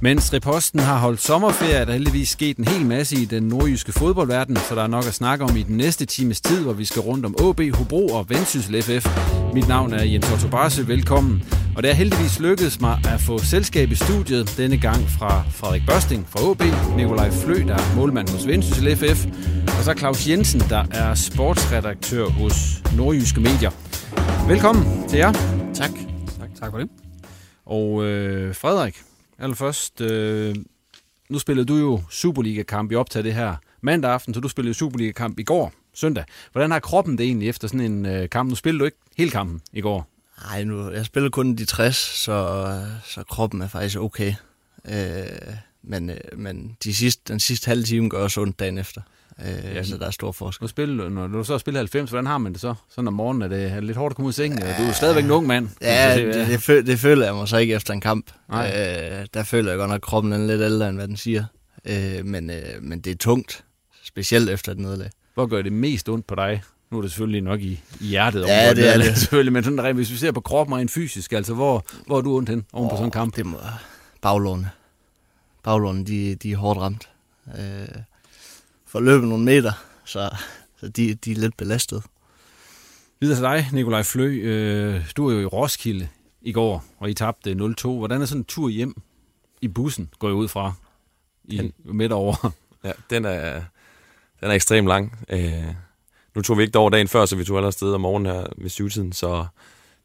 Mens Reposten har holdt sommerferie, er der heldigvis sket en hel masse i den nordjyske fodboldverden, så der er nok at snakke om i den næste times tid, hvor vi skal rundt om AB, Hobro og Vendsyssel FF. Mit navn er Jens Otto Barse, velkommen. Og det er heldigvis lykkedes mig at få selskab i studiet, denne gang fra Frederik Børsting fra AB, Nikolaj Flø, der er målmand hos Vendsyssel FF, og så Claus Jensen, der er sportsredaktør hos Nordjyske Medier. Velkommen til jer. Tak. Tak, tak for det. Og øh, Frederik, allerførst, øh, nu spillede du jo Superliga-kamp i optag det her mandag aften, så du spillede Superliga-kamp i går, søndag. Hvordan har kroppen det egentlig efter sådan en øh, kamp? Nu spillede du ikke hele kampen i går. Nej, nu, jeg spillede kun de 60, så, så kroppen er faktisk okay. Øh, men øh, men de sidste, den sidste halve time gør også ondt dagen efter. Øh, ja, så der er stor forskel. Nu spiller, når du så spiller 90, hvordan har man det så? Sådan om morgenen er det, er det lidt hårdt at komme ud af sengen? Ja, du er stadigvæk en ung mand. Ja, det, det, det, føl, det føler jeg mig så ikke efter en kamp. Øh, der føler jeg godt nok, at kroppen er lidt ældre, end hvad den siger. Øh, men, øh, men det er tungt, specielt efter et nederlag. Hvor gør det mest ondt på dig? Nu er det selvfølgelig nok i, i hjertet. Ja, det er det. Selvfølgelig, men sådan, hvis vi ser på kroppen rent fysisk, altså hvor, hvor er du ondt hen oven oh, på sådan en kamp? Det må baglåne. Baglåne, de, de er hårdt ramt. Øh, for at løbe nogle meter, så, så de, de er lidt belastet. Videre til dig, Nikolaj Flø. Øh, du var jo i Roskilde i går, og I tabte 0-2. Hvordan er sådan en tur hjem i bussen, går jeg ud fra, i den, midt over? Ja, den er, den er ekstremt lang. Øh, nu tog vi ikke over dagen før, så vi tog allerede sted om morgenen her ved syvtiden, så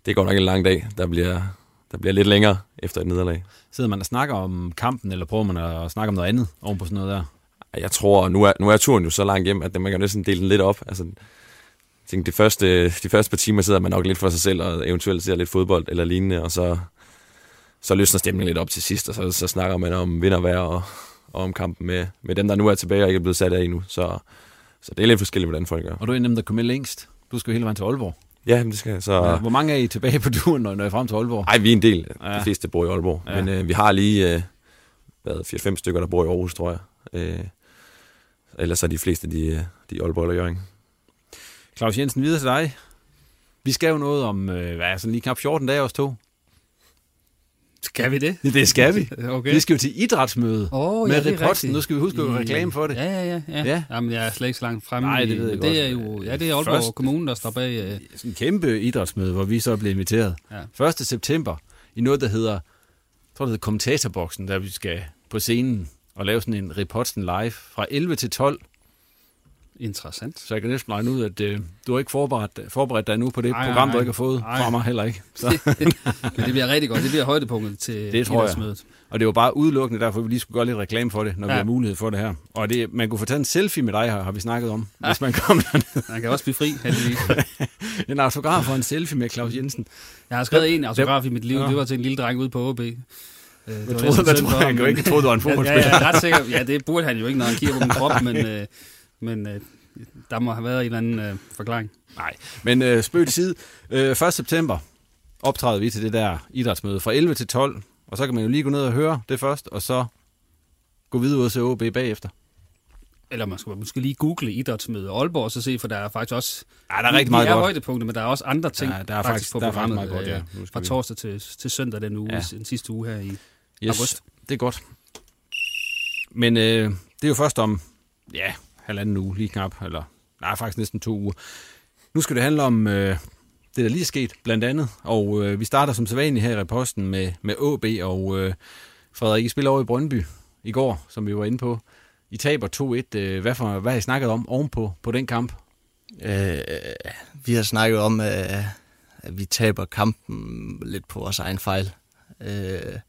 det går nok en lang dag. Der bliver, der bliver lidt længere efter et nederlag. Sidder man og snakker om kampen, eller prøver man at snakke om noget andet oven på sådan noget der? Jeg tror, nu er, nu er turen jo så langt hjem, at man kan næsten dele den lidt op. Altså, jeg tænker, de første, de første par timer sidder man nok lidt for sig selv, og eventuelt ser lidt fodbold eller lignende, og så, så løsner stemningen lidt op til sidst, og så, så snakker man om vind og og, om kampen med, med dem, der nu er tilbage og ikke er blevet sat af endnu. Så, så det er lidt forskelligt, hvordan folk gør. Og du er en af dem, der kommer længst. Du skal jo hele vejen til Aalborg. Ja, det skal jeg. Så... Ja, hvor mange er I tilbage på turen, når I er frem til Aalborg? Nej, vi er en del. Ja. De fleste bor i Aalborg. Ja. Men øh, vi har lige øh, hvad, 4-5 stykker, der bor i Aarhus, tror jeg. Øh, ellers er de fleste, de, de Aalborg eller Jørgen. Claus Jensen, videre til dig. Vi skal jo noget om, øh, hvad er sådan lige knap 14 dage os to. Skal vi det? Det skal vi. okay. Vi skal jo til idrætsmøde oh, med ja, Reposten. Nu skal vi huske at reklame for det. Ja, ja, ja. ja. ja. Jamen, jeg er slet ikke så langt fremme. Nej, det ved jeg det godt. Er jo, ja, det er Aalborg Først, Kommune, der står bag. Uh... Sådan en kæmpe idrætsmøde, hvor vi så bliver inviteret. Ja. 1. september i noget, der hedder, jeg tror, det hedder kommentatorboksen, der vi skal på scenen og lave sådan en Reposten live fra 11 til 12 Interessant. Så jeg kan næsten regne ud, at øh, du har ikke forberedt, forberedt dig nu på det ej, program, ej, du ikke har fået ej. fra mig heller ikke. Så. Men det bliver rigtig godt. Det bliver højdepunktet til det tror jeg. Og det var bare udelukkende derfor, vi lige skulle gøre lidt reklame for det, når ja. vi har mulighed for det her. Og det, man kunne få taget en selfie med dig her, har vi snakket om, ja. hvis man kommer derned. Man kan også blive fri, heldigvis. en autograf og en selfie med Claus Jensen. Jeg har skrevet en autograf i mit liv. Ja. Det var til en lille dreng ude på OB. Øh, det troede, hvad troede han jo ikke? troede, du var en fodboldspiller. Ja, ja, ret sikker. Ja, det burde han jo ikke, når han kigger på min krop, men, øh, men øh, der må have været en eller anden øh, forklaring. Nej, men øh, spøg til side. Øh, 1. september optræder vi til det der idrætsmøde fra 11 til 12, og så kan man jo lige gå ned og høre det først, og så gå videre ud og se OB bagefter. Eller man skal måske lige google idrætsmøde Aalborg, og så se, for der er faktisk også... Ja, der er rigtig meget godt. godt. højdepunkter, men der er også andre ting ja, der er faktisk, på der er programmet faktisk meget godt, ja. øh, fra torsdag til, til søndag den uge, ja. den sidste uge her i yes, august. det er godt. Men øh, det er jo først om, ja, halvanden uge, lige knap, eller nej, faktisk næsten to uger. Nu skal det handle om øh, det, der lige er sket, blandt andet. Og øh, vi starter som sædvanligt her i posten med, med AB, og øh, Frederik, I spiller over i Brøndby i går, som vi var inde på. I taber 2-1. Øh, hvad, for, hvad har I snakket om ovenpå på den kamp? Øh, vi har snakket om, øh, at vi taber kampen lidt på vores egen fejl. Øh,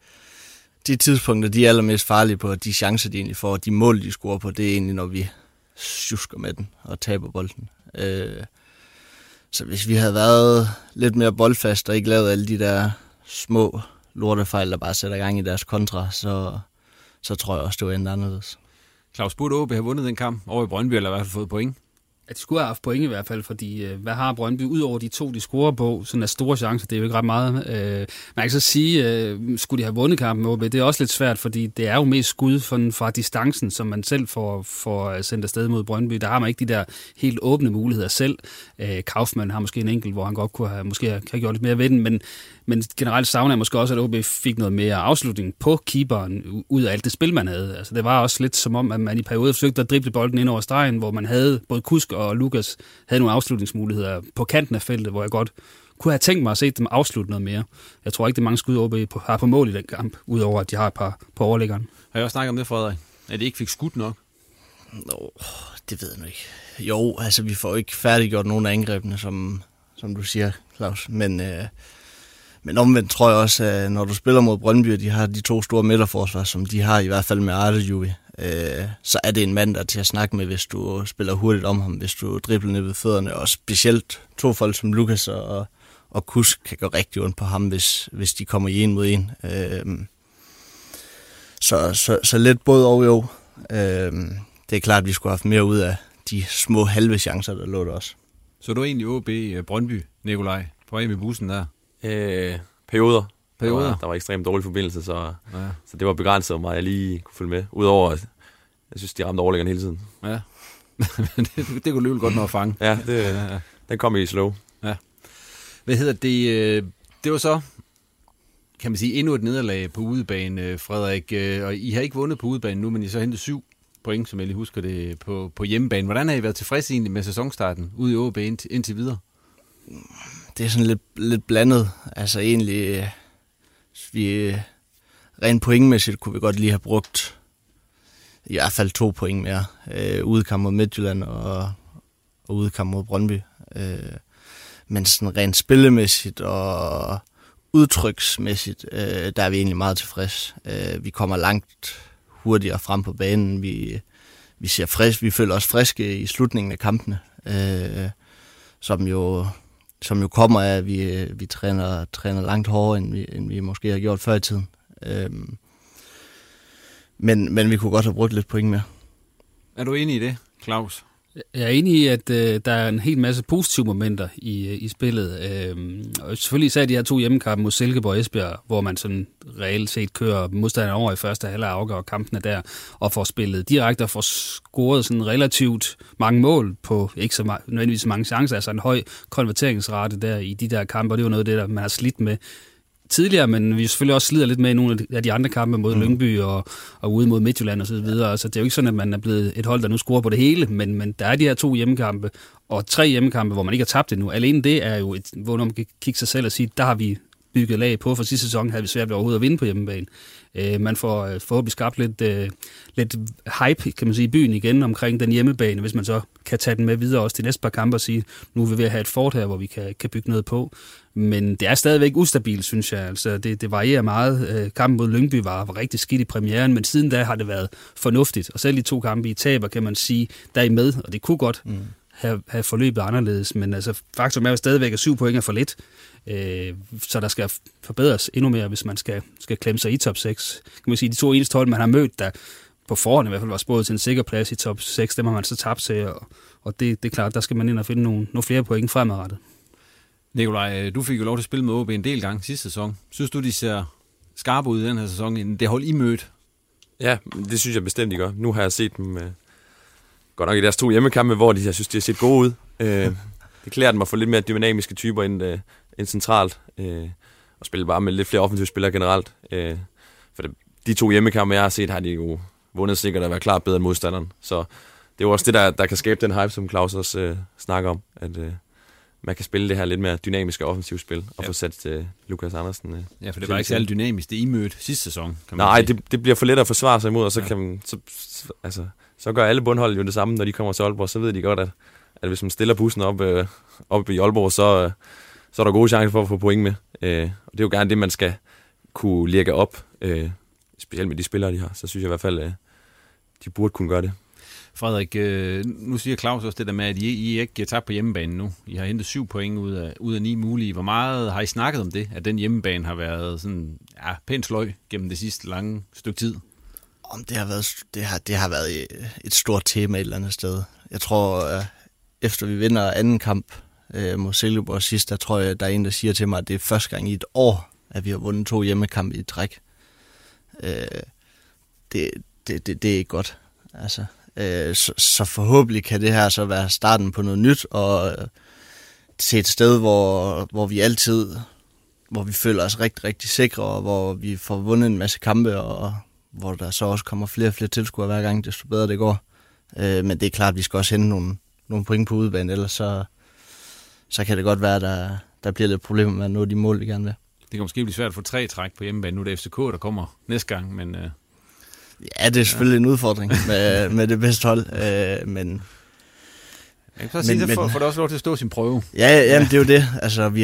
de tidspunkter, de er allermest farlige på, og de chancer, de egentlig får, de mål, de scorer på, det er egentlig, når vi sjusker med den og taber bolden. Øh, så hvis vi havde været lidt mere boldfast og ikke lavet alle de der små lortefejl, der bare sætter gang i deres kontra, så, så tror jeg også, det var endt anderledes. Claus burde OB have vundet den kamp over i Brøndby, eller i hvert fald fået point? At de skulle have haft point i hvert fald, fordi øh, hvad har Brøndby ud over de to, de scorer på, sådan er store chancer, det er jo ikke ret meget. Øh, man kan så sige, øh, skulle de have vundet kampen med OB, det er også lidt svært, fordi det er jo mest skud fra, fra distancen, som man selv får, får øh, sendt afsted mod Brøndby. Der har man ikke de der helt åbne muligheder selv. Øh, Kaufmann har måske en enkelt, hvor han godt kunne have, måske have gjort lidt mere ved den, men, men generelt savner jeg måske også, at OB fik noget mere afslutning på keeperen ud af alt det spil, man havde. Altså, det var også lidt som om, at man i perioder forsøgte at drible bolden ind over stregen, hvor man havde både Kusk og Lukas havde nogle afslutningsmuligheder på kanten af feltet, hvor jeg godt kunne have tænkt mig at se dem afslutte noget mere. Jeg tror ikke, det er mange skud OB har på mål i den kamp, udover at de har et par på overlæggeren. Har jeg også snakket om det, Frederik? At de ikke fik skudt nok? Nå, det ved jeg nu ikke. Jo, altså vi får ikke færdiggjort nogen af angrebene, som, som du siger, Claus. Men, øh, men omvendt tror jeg også, at når du spiller mod Brøndby, og de har de to store midterforsvar, som de har i hvert fald med Ardejuvi, øh, så er det en mand, der er til at snakke med, hvis du spiller hurtigt om ham, hvis du dribler ned ved fødderne, og specielt to folk som Lukas og, og Kusk kan gå rigtig ondt på ham, hvis, hvis de kommer i en mod en. Øh, så, så, så lidt både og jo. Øh, det er klart, at vi skulle have haft mere ud af de små halve chancer, der lå der også. Så du er egentlig OB øh, Brøndby, Nikolaj, på vej med bussen der? Øh, perioder. Perioder? Der var, der var ekstremt dårlig forbindelse, så, ja. så det var begrænset mig, at jeg lige kunne følge med. Udover, at jeg synes, de ramte overlæggerne hele tiden. Ja, det, det kunne løbe godt nå at fange. Ja, det, ja, ja. den kom i slow. Ja. Hvad hedder det? øh, Det var så, kan man sige, endnu et nederlag på udebane, øh, Frederik. Øh, og I har ikke vundet på udebane nu, men I så hentet syv point, som jeg lige husker det, på, på hjemmebane. Hvordan har I været tilfredse egentlig med sæsonstarten ude i OB indtil, indtil videre? Det er sådan lidt, lidt blandet. Altså egentlig, øh, vi øh, rent pointmæssigt kunne vi godt lige have brugt i hvert fald to point mere. Øh, udekamp mod Midtjylland og, og udekamp mod Brøndby. Øh, men sådan rent spillemæssigt og udtryksmæssigt, øh, der er vi egentlig meget tilfreds. Øh, vi kommer langt hurtigere frem på banen. Vi, vi ser frisk, vi føler os friske i slutningen af kampene, øh, som jo som jo kommer af, at vi, øh, vi træner, træner langt hårdere, end vi, end vi måske har gjort før i tiden. Øhm, men, men vi kunne godt have brugt lidt point mere. Er du enig i det, Claus? Jeg er enig i, at øh, der er en hel masse positive momenter i, øh, i spillet. Øh, og selvfølgelig især de her to hjemmekampe mod Silkeborg og Esbjerg, hvor man sådan reelt set kører modstanderen over i første halvleg og afgør kampene der, og får spillet direkte og får scoret sådan relativt mange mål på ikke så ma- nødvendigvis mange chancer, altså en høj konverteringsrate der i de der kampe, og det er jo noget af det, der man har slidt med tidligere, men vi selvfølgelig også slider lidt med i nogle af de andre kampe mod mm. Lyngby og, og ude mod Midtjylland og så videre. Altså, det er jo ikke sådan, at man er blevet et hold, der nu scorer på det hele, men, men der er de her to hjemmekampe og tre hjemmekampe, hvor man ikke har tabt endnu. Alene det er jo et, hvor man kan kigge sig selv og sige, der har vi bygget lag på. For sidste sæson havde vi svært ved overhovedet at vinde på hjemmebane. Øh, man får øh, forhåbentlig skabt lidt, øh, lidt hype, kan man sige, i byen igen omkring den hjemmebane, hvis man så kan tage den med videre også til næste par kampe og sige, nu er vi ved at have et fort her, hvor vi kan, kan bygge noget på. Men det er stadigvæk ustabilt, synes jeg. Altså, det, det varierer meget. Øh, kampen mod Lyngby var, var rigtig skidt i premieren, men siden da har det været fornuftigt. Og selv de to kampe i taber, kan man sige, der er I med, og det kunne godt mm have, have forløbet anderledes. Men altså, faktum er jo stadigvæk, at syv point er for lidt. Øh, så der skal forbedres endnu mere, hvis man skal, skal klemme sig i top 6. Kan man sige, de to eneste hold, man har mødt, der på forhånd i hvert fald var spået til en sikker plads i top 6, dem har man så tabt til, og, og det, det er klart, der skal man ind og finde nogle, nogle flere point fremadrettet. Nikolaj, du fik jo lov til at spille med OB en del gange sidste sæson. Synes du, de ser skarpe ud i den her sæson, end det hold I mødt? Ja, det synes jeg bestemt, de gør. Nu har jeg set dem øh, godt nok i deres to hjemmekampe, hvor de, jeg synes, de har set gode ud. Øh, det klæder dem at få lidt mere dynamiske typer ind, øh, ind centralt, øh, og spille bare med lidt flere offensive spillere generelt. Øh, for det, de to hjemmekampe, jeg har set, har de jo vundet sikkert at være klart bedre end modstanderen. Så det er jo også det, der, der kan skabe den hype, som Claus også øh, snakker om, at øh, man kan spille det her lidt mere dynamiske offensivt spil, og ja. få sat øh, Lukas Andersen. Øh, ja, for det var ikke særlig dynamisk, det I mødte sidste sæson. Kan man Nej, det, det bliver for let at forsvare sig imod, og så, ja. kan man, så, altså, så gør alle bundhold jo det samme, når de kommer til Aalborg, så ved de godt, at, at hvis man stiller bussen op, øh, op i Aalborg, så, øh, så er der gode chancer for at få point med. Øh, og det er jo gerne det, man skal kunne lægge op, øh, specielt med de spillere, de har. Så synes jeg i hvert fald, øh, de burde kunne gøre det. Frederik, øh, nu siger Claus også det der med, at I, I ikke giver tabt på hjemmebanen nu. I har hentet syv point ud af, ud af ni mulige. Hvor meget har I snakket om det, at den hjemmebane har været sådan, ja, pænt sløj gennem det sidste lange stykke tid? Om det har været, det har, det har været øh, et stort tema et eller andet sted. Jeg tror, øh, efter vi vinder anden kamp øh, mod Silkeborg sidst, der tror jeg, der er en, der siger til mig, at det er første gang i et år, at vi har vundet to hjemmekampe i træk. Øh, det, det, det, det er ikke godt. Altså, øh, så, så forhåbentlig kan det her så være starten på noget nyt, og øh, til et sted, hvor, hvor vi altid, hvor vi føler os rigtig, rigtig sikre, og hvor vi får vundet en masse kampe, og hvor der så også kommer flere og flere tilskuere hver gang, desto bedre det går. Øh, men det er klart, at vi skal også hente nogle, nogle point på udebane, ellers så, så kan det godt være, at der, der bliver lidt problemer med at nå de mål, vi gerne vil. Det kan måske blive svært at få tre træk på hjemmebane. Nu er det FCK, der kommer næste gang, men... Øh... Ja, det er selvfølgelig ja. en udfordring med, med det bedste hold, øh, men... Jeg kan sige, men, for, for det også lov til at stå sin prøve. Ja, ja, jamen, det er jo det. Altså, vi,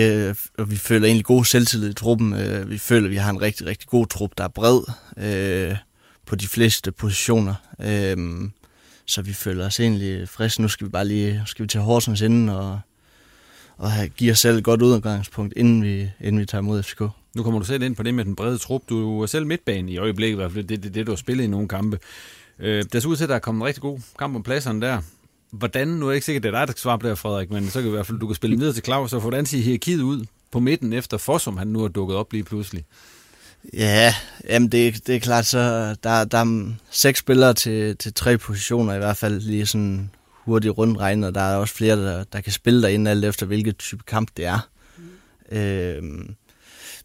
vi føler egentlig god selvtillid i truppen. Øh, vi føler, at vi har en rigtig, rigtig god trup, der er bred øh, på de fleste positioner. Øh, så vi føler os egentlig friske. Nu skal vi bare lige skal vi til Horsens inden og, og have, give os selv et godt udgangspunkt, inden vi, inden vi tager imod FCK. Nu kommer du selv ind på det med den brede trup. Du er selv midtbane i øjeblikket, i hvert fald det, det, det du har spillet i nogle kampe. Øh, der ser ud til, at der er kommet en rigtig god kamp om pladserne der. Hvordan, nu er jeg ikke sikkert, det er dig, der skal svare på det, Frederik, men så kan i hvert fald, du kan spille videre til Claus, og hvordan ser hierarkiet ud på midten efter Fossum, han nu har dukket op lige pludselig? Ja, jamen det, det er klart, så der, der er seks spillere til, til tre positioner, i hvert fald lige sådan hurtigt rundt regnet, og der er også flere, der, der kan spille derinde, alt efter hvilket type kamp det er. Mm. Øhm,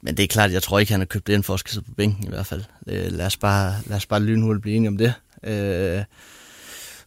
men det er klart, jeg tror ikke, han har købt ind for at skal sidde på bænken i hvert fald. Øh, lad, os bare, lad os bare lynhurtigt blive enige om det. Øh,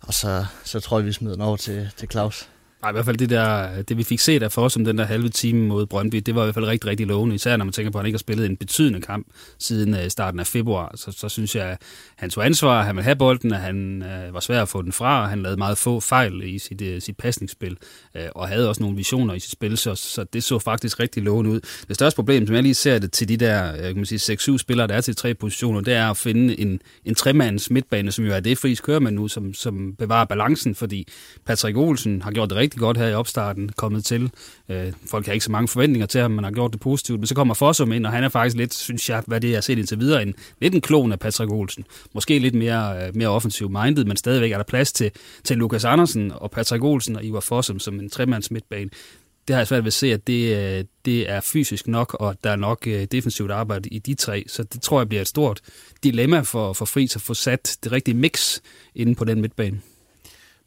og så, så tror jeg, vi smider den over til, til Claus. Nej, i hvert fald det, der, det vi fik set af for os om den der halve time mod Brøndby, det var i hvert fald rigtig, rigtig lovende. Især når man tænker på, at han ikke har spillet en betydende kamp siden øh, starten af februar. Så, så synes jeg, at han tog ansvar, han ville have bolden, at han øh, var svær at få den fra, og han lavede meget få fejl i sit, øh, sit pasningsspil, øh, og havde også nogle visioner i sit spil, så, så det så faktisk rigtig lovende ud. Det største problem, som jeg lige ser det til de der øh, kan man sige, 6-7 spillere, der er til tre positioner, det er at finde en, en tremands midtbane, som jo er det, Friis kører med nu, som, som bevarer balancen, fordi Patrick Olsen har gjort det rigtig godt her i opstarten, kommet til. Øh, folk har ikke så mange forventninger til ham, man har gjort det positivt, men så kommer Fossum ind, og han er faktisk lidt, synes jeg, hvad det er, jeg har set indtil videre, en, lidt en klon af Patrick Olsen. Måske lidt mere, øh, mere offensiv minded, men stadigvæk er der plads til, til Lukas Andersen og Patrick Olsen og Ivar Fossum som en tremands midtbane det har jeg svært ved at se, at det, øh, det er fysisk nok, og der er nok øh, defensivt arbejde i de tre. Så det tror jeg bliver et stort dilemma for, for Friis at få sat det rigtige mix inde på den midtbane.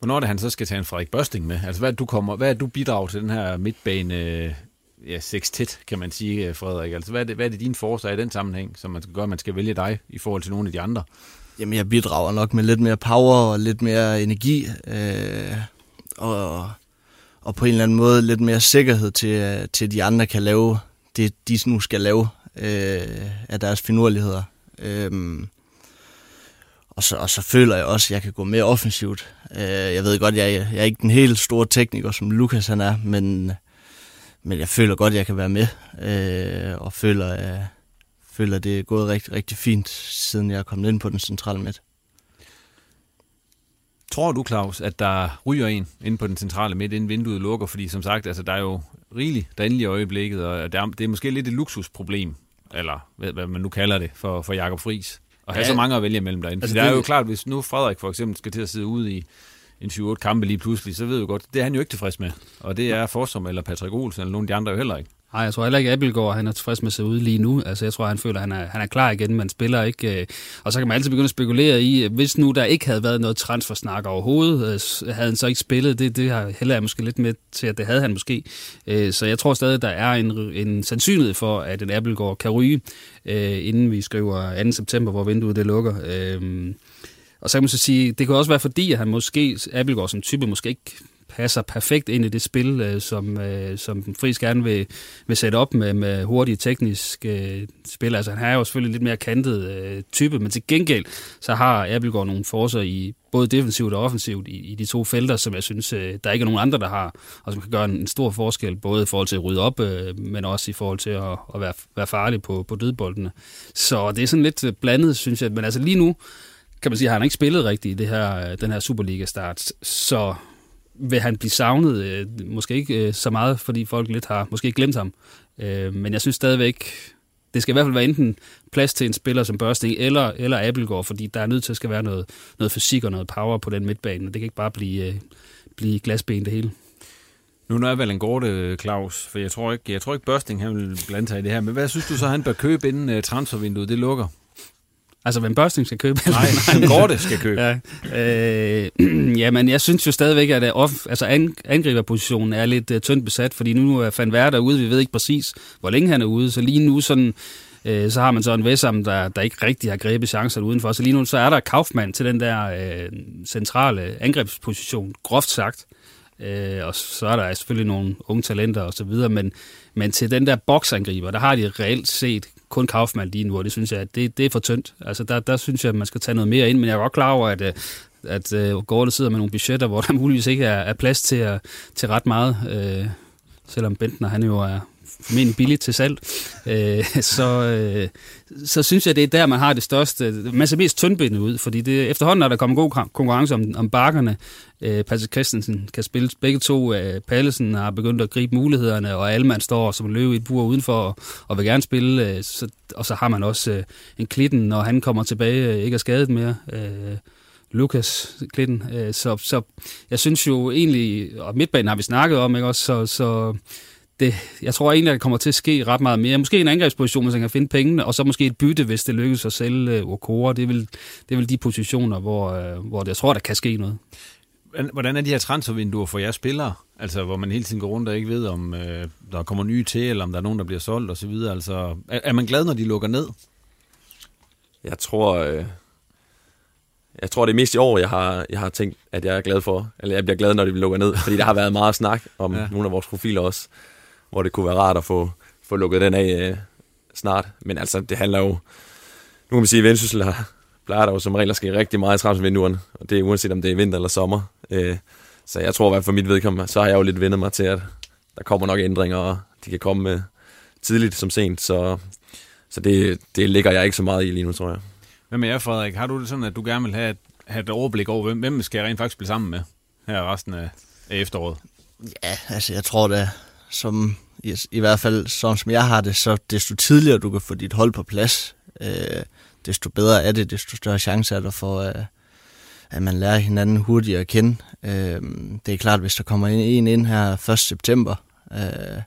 Hvornår er det, han så skal tage en Frederik Børsting med? Altså, hvad er du, kommer, hvad er du bidrager til den her midtbane øh, ja, sextet, kan man sige, øh, Frederik? Altså, hvad er det, hvad er det din forslag i den sammenhæng, som man skal gøre, at man skal vælge dig i forhold til nogle af de andre? Jamen, jeg bidrager nok med lidt mere power og lidt mere energi, øh, og, og på en eller anden måde lidt mere sikkerhed til, øh, til de andre kan lave det, de nu skal lave øh, af deres finurligheder. Øh, og så, og så føler jeg også, at jeg kan gå mere offensivt. Øh, jeg ved godt, jeg, jeg er ikke den helt store tekniker, som Lukas han er, men, men jeg føler godt, jeg kan være med. Øh, og føler, øh, føler, det er gået rigtig, rigtig fint, siden jeg er kommet ind på den centrale midt. Tror du, Claus, at der ryger en ind på den centrale midt, inden vinduet lukker? Fordi som sagt, altså, der er jo rigeligt derinde i øjeblikket, og det er, det er måske lidt et luksusproblem, eller hvad, hvad man nu kalder det, for, for Jakob Friis. Og have Ja. så mange at vælge imellem derinde. Altså, det er det- jo klart, hvis nu Frederik for eksempel skal til at sidde ude i en 7-8 kampe lige pludselig, så ved du godt, det er han jo ikke tilfreds med. Og det er Forsum eller Patrick Olsen eller nogle af de andre jo heller ikke. Nej, jeg tror heller ikke, at Abelgaard han er tilfreds med at se ud lige nu. Altså, jeg tror, han føler, at han er, han er klar igen, men spiller ikke. øh, Og så kan man altid begynde at spekulere i, øh, hvis nu der ikke havde været noget transfersnak overhovedet, øh, havde han så ikke spillet. Det, det har heller jeg måske lidt med til, at det havde han måske. Øh, Så jeg tror stadig, at der er en, en sandsynlighed for, at en Abelgaard kan ryge, øh, inden vi skriver 2. september, hvor vinduet det lukker. Øh, Og så kan man så sige, det kan også være fordi, at han måske, Abelgaard som type, måske ikke passer perfekt ind i det spil, øh, som, øh, som Friis gerne vil, vil sætte op med, med hurtige tekniske øh, spil. Altså han er jo selvfølgelig lidt mere kantet øh, type, men til gengæld så har Abelgaard nogle forser i både defensivt og offensivt i, i de to felter, som jeg synes, øh, der ikke er nogen andre, der har, og som kan gøre en, en stor forskel, både i forhold til at rydde op, øh, men også i forhold til at, at være, være farlig på, på dødboldene. Så det er sådan lidt øh, blandet, synes jeg. Men altså lige nu, kan man sige, har han ikke spillet rigtigt i det her, øh, den her Superliga-start, så vil han blive savnet, øh, måske ikke øh, så meget, fordi folk lidt har måske glemt ham. Øh, men jeg synes stadigvæk, det skal i hvert fald være enten plads til en spiller som Børsting eller, eller Abelgaard, fordi der er nødt til at skal være noget, noget fysik og noget power på den midtbane, og det kan ikke bare blive, øh, blive glasben det hele. Nu er vel en gårde, øh, Claus, for jeg tror ikke, jeg tror ikke Børsting han vil blande sig i det her, men hvad synes du så, han bør købe inden øh, transfervinduet det lukker? Altså, hvem Børsting skal købe? Nej, en gårde skal købe. Ja, øh, jamen, jeg synes jo stadigvæk, at øh, off, altså an, angriberpositionen er lidt uh, tyndt besat, fordi nu er Van Vær derude, vi ved ikke præcis, hvor længe han er ude, så lige nu sådan, øh, så har man så en Vessam, der, der ikke rigtig har grebet chancerne udenfor, så lige nu så er der Kaufmann til den der øh, centrale angrebsposition, groft sagt, øh, og så er der selvfølgelig nogle unge talenter og så videre, men, men til den der boksangriber, der har de reelt set kun Kaufmann lige nu, og det synes jeg, at det, det er for tyndt. Altså der, der synes jeg, at man skal tage noget mere ind, men jeg er godt klar over, at, øh, at øh, uh, Gorte sidder med nogle budgetter, hvor der muligvis ikke er, er plads til, at, til ret meget, øh, selvom Bentner han jo er formentlig billigt til salg, øh, så, øh, så synes jeg, det er der, man har det største, man ser mest tyndbindende ud, fordi det, efterhånden er der kommet god konkurrence om, om bakkerne. Øh, Patrick Christensen kan spille begge to. Øh, Pallesen har begyndt at gribe mulighederne, og Alman står som løve i et bur udenfor og, og vil gerne spille. Øh, så, og så har man også øh, en Klitten, når han kommer tilbage, øh, ikke er skadet mere. Øh, Lukas Klitten. Øh, så, så jeg synes jo egentlig, og midtbanen har vi snakket om, ikke også, så, så det, jeg tror egentlig, at det kommer til at ske ret meget mere. Måske en angrebsposition, hvis han kan finde pengene, og så måske et bytte, hvis det lykkes at sælge uh, Okora. Det er, vel, det er vel de positioner, hvor, uh, hvor det, jeg tror, der kan ske noget. Hvordan er de her transfervinduer for jeres spillere? Altså, hvor man hele tiden går rundt og ikke ved, om øh, der kommer nye til, eller om der er nogen, der bliver solgt osv. Altså, er, er man glad, når de lukker ned? Jeg tror, øh, jeg tror det er mest i år, jeg har, jeg har tænkt, at jeg er glad for, eller jeg bliver glad, når de lukker ned, fordi der har været meget snak om ja. nogle af vores profiler også, hvor det kunne være rart at få, få lukket den af øh, snart. Men altså, det handler jo, nu kan man sige, at Vendsyssel har, plejer der jo som regel at ske rigtig meget i transfervinduerne, og det er uanset om det er vinter eller sommer. Øh, så jeg tror, at for mit vedkommende, så har jeg jo lidt vendet mig til, at der kommer nok ændringer, og de kan komme med tidligt som sent, så, så det, det ligger jeg ikke så meget i lige nu, tror jeg. Hvad med jer, Frederik? Har du det sådan, at du gerne vil have et, have et overblik over, hvem, hvem skal jeg rent faktisk spille sammen med her resten af, af efteråret? Ja, altså jeg tror da, som i, i hvert fald som, som jeg har det, så desto tidligere du kan få dit hold på plads, øh, desto bedre er det, desto større chance er der for, øh, at man lærer hinanden hurtigere at kende. Øh, det er klart, hvis der kommer en ind her 1. september, øh,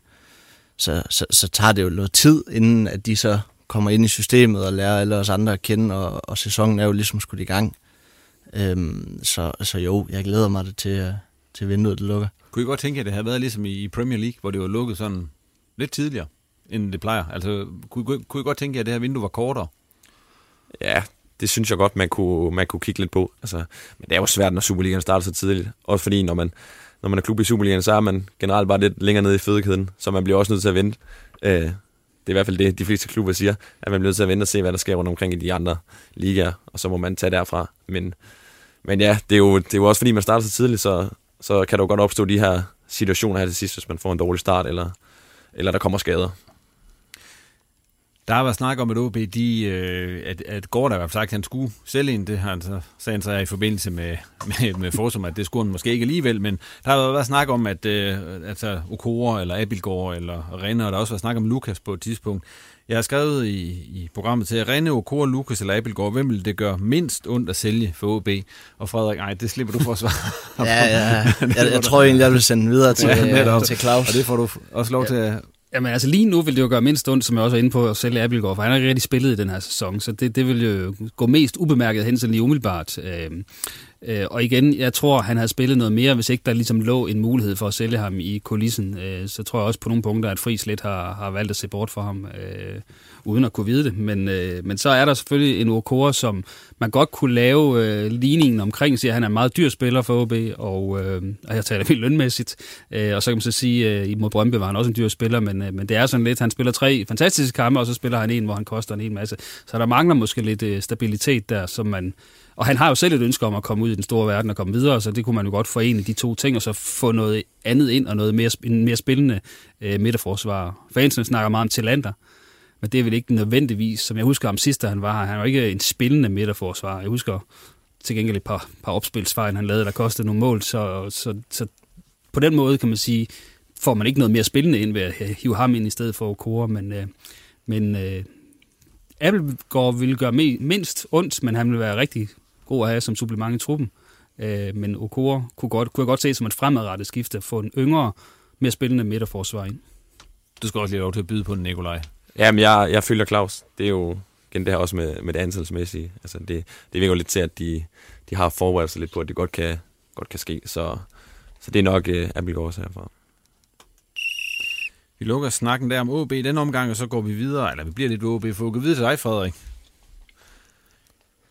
så, så, så tager det jo noget tid, inden at de så kommer ind i systemet og lærer alle os andre at kende, og, og sæsonen er jo ligesom skudt i gang. Øhm, så, så jo, jeg glæder mig det til, øh, til vinduet det lukker. Kunne I godt tænke, at det havde været ligesom i Premier League, hvor det var lukket sådan lidt tidligere, end det plejer? Altså, kunne, kunne I godt tænke, at det her vindue var kortere? Ja, det synes jeg godt, man kunne, man kunne kigge lidt på. Altså, men det er jo svært, når Superligaen starter så tidligt. Også fordi, når man, når man er klub i Superligaen, så er man generelt bare lidt længere nede i fødekæden, så man bliver også nødt til at vente. Øh, det er i hvert fald det, de fleste klubber siger, at man bliver nødt til at vente og se, hvad der sker rundt omkring i de andre ligaer, og så må man tage derfra. Men, men ja, det er, jo, det er jo også fordi, man starter så tidligt, så, så kan der jo godt opstå de her situationer her til sidst, hvis man får en dårlig start, eller, eller der kommer skader. Der har været snak om, at OB, de, øh, at, at Gård har sagt, at han skulle sælge en. Det har han så, sagde han så i forbindelse med, med, med Forsum, at det skulle han måske ikke alligevel. Men der har været snak om, at øh, altså Okora eller Abilgård eller Renner, og der har også været snak om Lukas på et tidspunkt. Jeg har skrevet i, i programmet til, at Rene, Okora, Lukas eller Abelgaard, hvem vil det gøre mindst ondt at sælge for OB? Og Frederik, nej, det slipper du for at svare. ja, ja. Jeg, jeg tror egentlig, jeg vil sende videre til, ja, til Claus. Og det får du også lov til at Jamen altså lige nu vil det jo gøre mindst ondt, som jeg også er inde på, at sælge Abelgaard, for han har ikke rigtig spillet i den her sæson, så det, det vil jo gå mest ubemærket hen til lige umiddelbart. Øh, øh, og igen, jeg tror, han havde spillet noget mere, hvis ikke der ligesom lå en mulighed for at sælge ham i kulissen. Øh, så tror jeg også på nogle punkter, at Friis lidt har, har valgt at se bort for ham. Øh, uden at kunne vide det. Men, øh, men så er der selvfølgelig en Okora, som man godt kunne lave øh, ligningen omkring, siger, at han er en meget dyr spiller for OB, og, øh, og jeg taler helt lønmæssigt. Øh, og så kan man så sige, at øh, mod Brøndby var han også en dyr spiller, men, øh, men det er sådan lidt, han spiller tre fantastiske kampe, og så spiller han en, hvor han koster en hel masse. Så der mangler måske lidt øh, stabilitet der, som man... Og han har jo selv et ønske om at komme ud i den store verden og komme videre, så det kunne man jo godt forene de to ting, og så få noget andet ind, og noget mere, en mere spillende øh, midterforsvar. Fansene snakker meget om talenter, men det er vel ikke nødvendigvis, som jeg husker om sidst, da han var her. Han var ikke en spillende midterforsvar. Jeg husker til gengæld et par, par opspilsfejl, han lavede, der kostede nogle mål, så, så, så på den måde kan man sige, får man ikke noget mere spillende ind ved at hive ham ind i stedet for Okora, men, øh, men øh, Appelgaard ville gøre mindst ondt, men han ville være rigtig god at have som supplement i truppen. Øh, men Okora kunne, godt, kunne jeg godt se som et fremadrettet skifte, at få en yngre, mere spillende midterforsvar ind. Du skal også lige lov til at byde på den, Nikolaj. Jamen, jeg, jeg følger Claus. Det er jo igen det her også med, med det antalsmæssige. Altså, det, det virker jo lidt til, at de, de har forberedt sig lidt på, at det godt kan, godt kan ske. Så, så det er nok uh, Abelgaard også herfra. Vi lukker snakken der om OB i den omgang, og så går vi videre, eller vi bliver lidt OB, for at gå videre til dig, Frederik.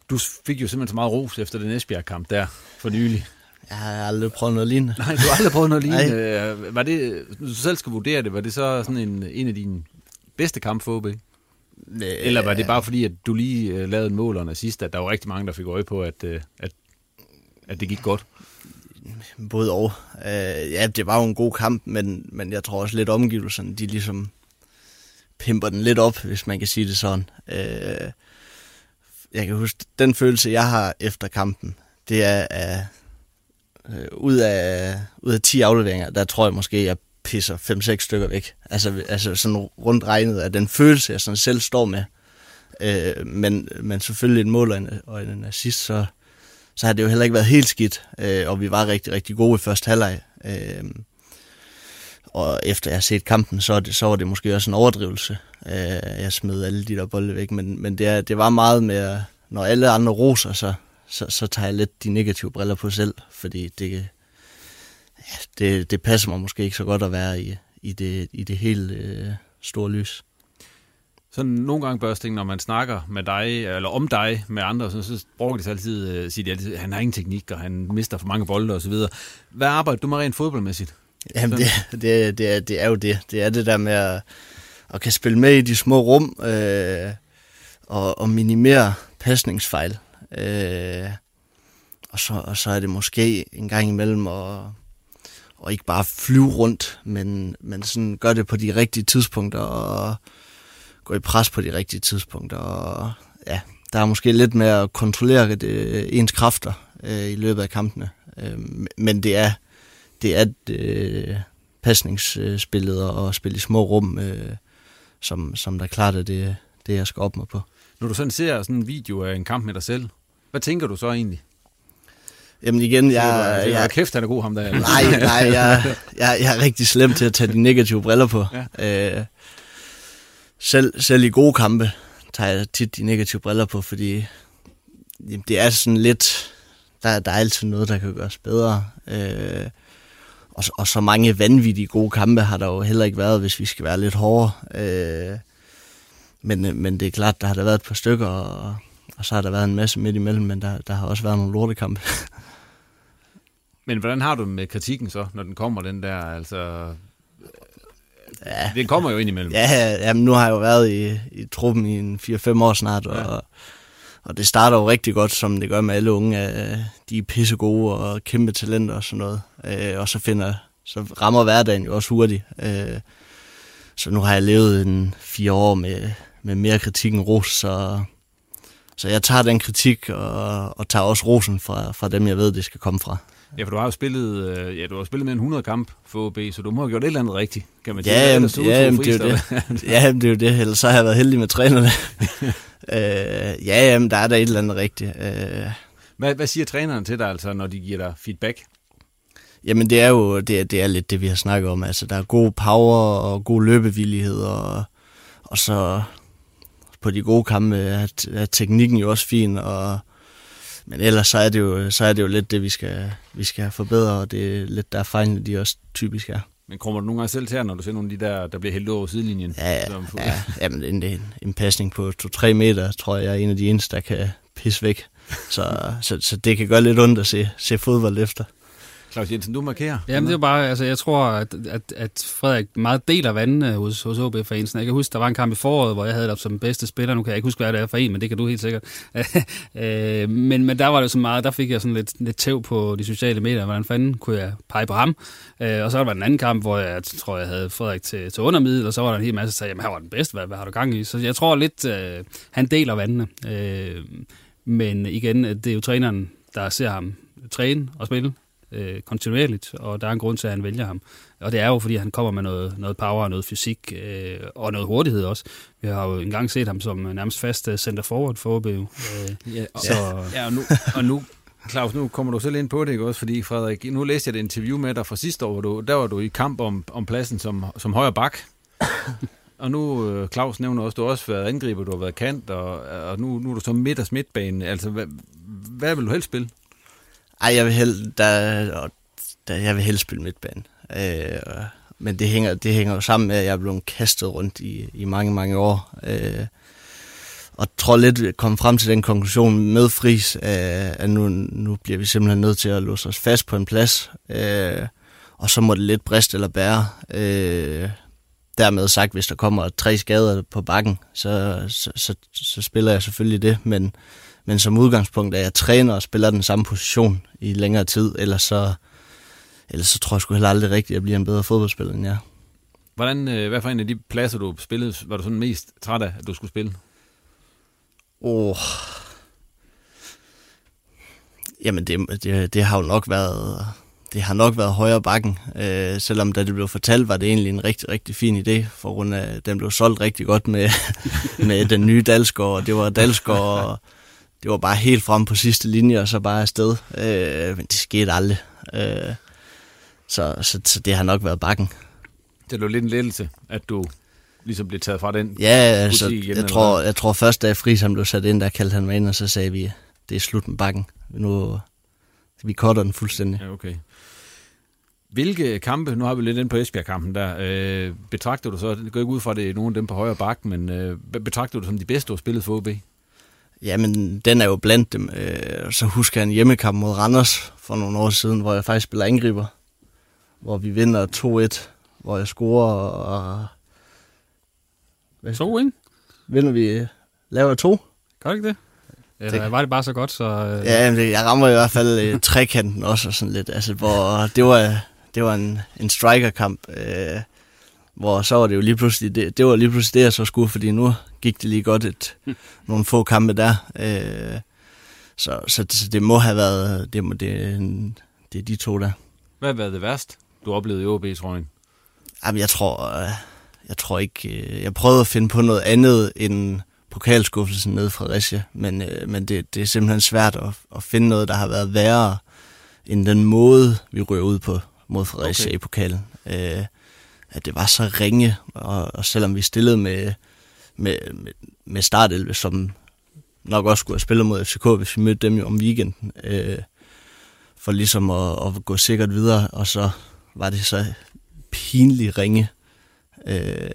Du fik jo simpelthen så meget ros efter den Esbjerg-kamp der for nylig. Jeg har aldrig prøvet noget lignende. Nej, du har aldrig prøvet noget lignende. Øh, var det, hvis du selv skal vurdere det, var det så sådan en, en af dine bedste kamp for OB? Eller var det bare fordi, at du lige uh, lavede en mål under sidst, at der var rigtig mange, der fik øje på, at, uh, at, at det gik godt? Både og. Uh, ja, det var jo en god kamp, men, men jeg tror også lidt omgivelserne, de ligesom pimper den lidt op, hvis man kan sige det sådan. Uh, jeg kan huske, den følelse, jeg har efter kampen, det er, at uh, ud, af, ud af 10 afleveringer, der tror jeg måske, jeg pisser 5-6 stykker væk. Altså, altså sådan rundt regnet af den følelse, jeg sådan selv står med. Øh, men, men selvfølgelig et mål og en, og en assist, så, så har det jo heller ikke været helt skidt. Øh, og vi var rigtig, rigtig gode i første halvleg. Øh, og efter jeg har set kampen, så, det, så var det måske også en overdrivelse. Øh, jeg smed alle de der bolde væk, men, men det, det var meget med, når alle andre roser, så, så, så tager jeg lidt de negative briller på selv, fordi det, ja, det, det passer mig måske ikke så godt at være i, i, det, i det helt øh, store lys. Så nogle gange børsting, når man snakker med dig, eller om dig med andre, så, så bruger de altid, øh, siger de altid, han har ingen teknik, og han mister for mange bolde osv. Hvad arbejder du med rent fodboldmæssigt? Jamen, det, det, det, er, det er jo det. Det er det der med at, at kan spille med i de små rum, øh, og, og minimere pasningsfejl. Øh, og, så, og så er det måske en gang imellem at og ikke bare flyve rundt, men, men sådan gør det på de rigtige tidspunkter, og gå i pres på de rigtige tidspunkter. Og ja, der er måske lidt med at kontrollere det, øh, ens kræfter øh, i løbet af kampene. Øh, men det er, det er øh, pasningsspillet og spille i små rum, øh, som, som der klart er det, det, jeg skal op mig på. Når du sådan ser sådan en video af en kamp med dig selv, hvad tænker du så egentlig? Jamen igen, jeg... Det jeg kæft, han er god ham der. Nej, nej, jeg, jeg, jeg er rigtig slem til at tage de negative briller på. Ja. Øh, selv, selv i gode kampe tager jeg tit de negative briller på, fordi jamen, det er sådan lidt... Der, der er altid noget, der kan gøres bedre. Øh, og, og så mange vanvittige gode kampe har der jo heller ikke været, hvis vi skal være lidt hårdere. Øh, men, men det er klart, der har der været et par stykker, og, og så har der været en masse midt imellem, men der, der har også været nogle lortekampe. Men hvordan har du med kritikken så, når den kommer, den der, altså... Ja. Den kommer jo ind imellem. Ja, jamen, nu har jeg jo været i, i truppen i en 4-5 år snart, og, ja. og det starter jo rigtig godt, som det gør med alle unge. De er pisse gode og kæmpe talenter og sådan noget. Øh, og så finder så rammer hverdagen jo også hurtigt. Øh, så nu har jeg levet en fire år med, med mere kritik end ros, så, så jeg tager den kritik og, og tager også rosen fra, fra dem, jeg ved, det skal komme fra. Ja, for du har jo spillet, øh, ja, du har spillet med en 100 kamp for OB, så du må have gjort et eller andet rigtigt, kan man sige. Ja, jamen, ja, jamen, det er jo det. ja, jamen, det er jo det. Ellers så har jeg været heldig med trænerne. øh, ja, jamen, der er der et eller andet rigtigt. Øh, Hvad, hvad siger træneren til dig, altså, når de giver dig feedback? Jamen det er jo det er, det er lidt det, vi har snakket om. Altså der er god power og god løbevillighed, og, og så på de gode kampe er, er teknikken jo også fin, og, men ellers så er, det jo, så er det jo lidt det, vi skal, vi skal forbedre, og det er lidt der fejlene, de også typisk er. Men kommer du nogle gange selv til her, når du ser nogle af de der, der bliver hældt over sidelinjen? Ja, Som- ja jamen, en, en, en pasning på 2-3 meter, tror jeg, er en af de eneste, der kan pisse væk. Så, så, så det kan gøre lidt ondt at se, se fodbold efter. Claus Jensen, du markerer. Jamen det er bare, altså jeg tror, at, at, at Frederik meget deler vandene hos, hos OB fansen. Jeg kan huske, der var en kamp i foråret, hvor jeg havde dig som bedste spiller. Nu kan jeg ikke huske, hvad det er for en, men det kan du helt sikkert. Øh, men, men der var det så meget, der fik jeg sådan lidt, lidt tæv på de sociale medier. Hvordan fanden kunne jeg pege på ham? Øh, og så var der en anden kamp, hvor jeg tror, jeg havde Frederik til, til undermiddel, og så var der en hel masse, der sagde, jamen her var den bedste, hvad, hvad har du gang i? Så jeg tror lidt, øh, han deler vandene. Øh, men igen, det er jo træneren, der ser ham træne og spille øh, kontinuerligt, og der er en grund til, at han vælger ham. Og det er jo, fordi han kommer med noget, noget power og noget fysik, øh, og noget hurtighed også. Vi har jo engang set ham som nærmest fast øh, center forward for OB. Øh, Ja, og, så, ja, og, nu, og nu, Claus, nu kommer du selv ind på det, ikke også? Fordi Frederik, nu læste jeg et interview med dig fra sidste år, hvor du, der var du i kamp om, om pladsen som, som højre bak. Og nu, øh, Claus nævner også, du har også været angriber, du har været kant, og, og nu, nu er du så midt og midtbane. Altså, hvad, hvad vil du helst spille? Ej, jeg vil held, der, der, jeg vil helst spille midtbanen. Øh, men det hænger, det hænger jo sammen med, at jeg er blevet kastet rundt i, i mange, mange år. Øh, og tror lidt, at komme frem til den konklusion med Fris, øh, at nu, nu bliver vi simpelthen nødt til at låse os fast på en plads. Øh, og så må det lidt briste eller bære. Øh, dermed sagt, hvis der kommer tre skader på bakken, så, så, så, så spiller jeg selvfølgelig det, men, men som udgangspunkt er jeg træner og spiller den samme position i længere tid, ellers så, ellers så tror jeg sgu heller aldrig rigtigt, at jeg bliver en bedre fodboldspiller end jeg. er. Hvordan, øh, hvad for en af de pladser, du spillede, var du sådan mest træt af, at du skulle spille? Oh. Jamen, det, det, det har jo nok været, det har nok været højere bakken. Øh, selvom da det blev fortalt, var det egentlig en rigtig, rigtig fin idé, for grund af, den blev solgt rigtig godt med, med den nye Dalsgaard, og det var Dalsgaard, og det var bare helt frem på sidste linje, og så bare afsted. Øh, men det skete aldrig. Øh, så, så, så det har nok været bakken. Det var lidt en lettelse, at du ligesom blev taget fra den. Ja, altså, igen, jeg, tror, jeg tror først, da Friis han blev sat ind, der kaldte han mig ind, og så sagde vi, det er slut med bakken. Nu, vi cutter den fuldstændig. Ja, okay. Hvilke kampe, nu har vi lidt ind på Esbjerg-kampen der, øh, betragter du så, det går ikke ud fra, det er nogle af dem på højre bak, men øh, betragter du som de bedste, du har spillet for OB? Jamen, den er jo blandt dem. Øh, så husker jeg en hjemmekamp mod Randers for nogle år siden, hvor jeg faktisk spiller angriber. Hvor vi vinder 2-1, hvor jeg scorer, og Hvad? To, ikke? vinder vi, laver to. Gør det ikke det? Eller Det- var det bare så godt, så... Øh, Ja, men det, jeg rammer i hvert fald øh, trekanten også, og sådan lidt, altså, hvor det var, det var en, en strikerkamp, øh, hvor så var det jo lige pludselig, det, det var lige pludselig det, jeg så skulle, fordi nu gik det lige godt et, nogle få kampe der. Øh, så, så, så, det må have været, det, må, det, det er de to der. Hvad har været det værst, du oplevede i OB, tror jeg? Jamen, jeg tror, øh, jeg tror ikke, øh, jeg prøvede at finde på noget andet end pokalskuffelsen nede fra Fredericia, men, øh, men det, det er simpelthen svært at, at finde noget, der har været værre end den måde, vi rører ud på mod Fredericia okay. i pokalen. Øh, at det var så ringe, og, og selvom vi stillede med, med, med, med startelve, som nok også skulle have spillet mod FCK, hvis vi mødte dem jo om weekenden, øh, for ligesom at, at gå sikkert videre, og så var det så pinligt ringe. Øh,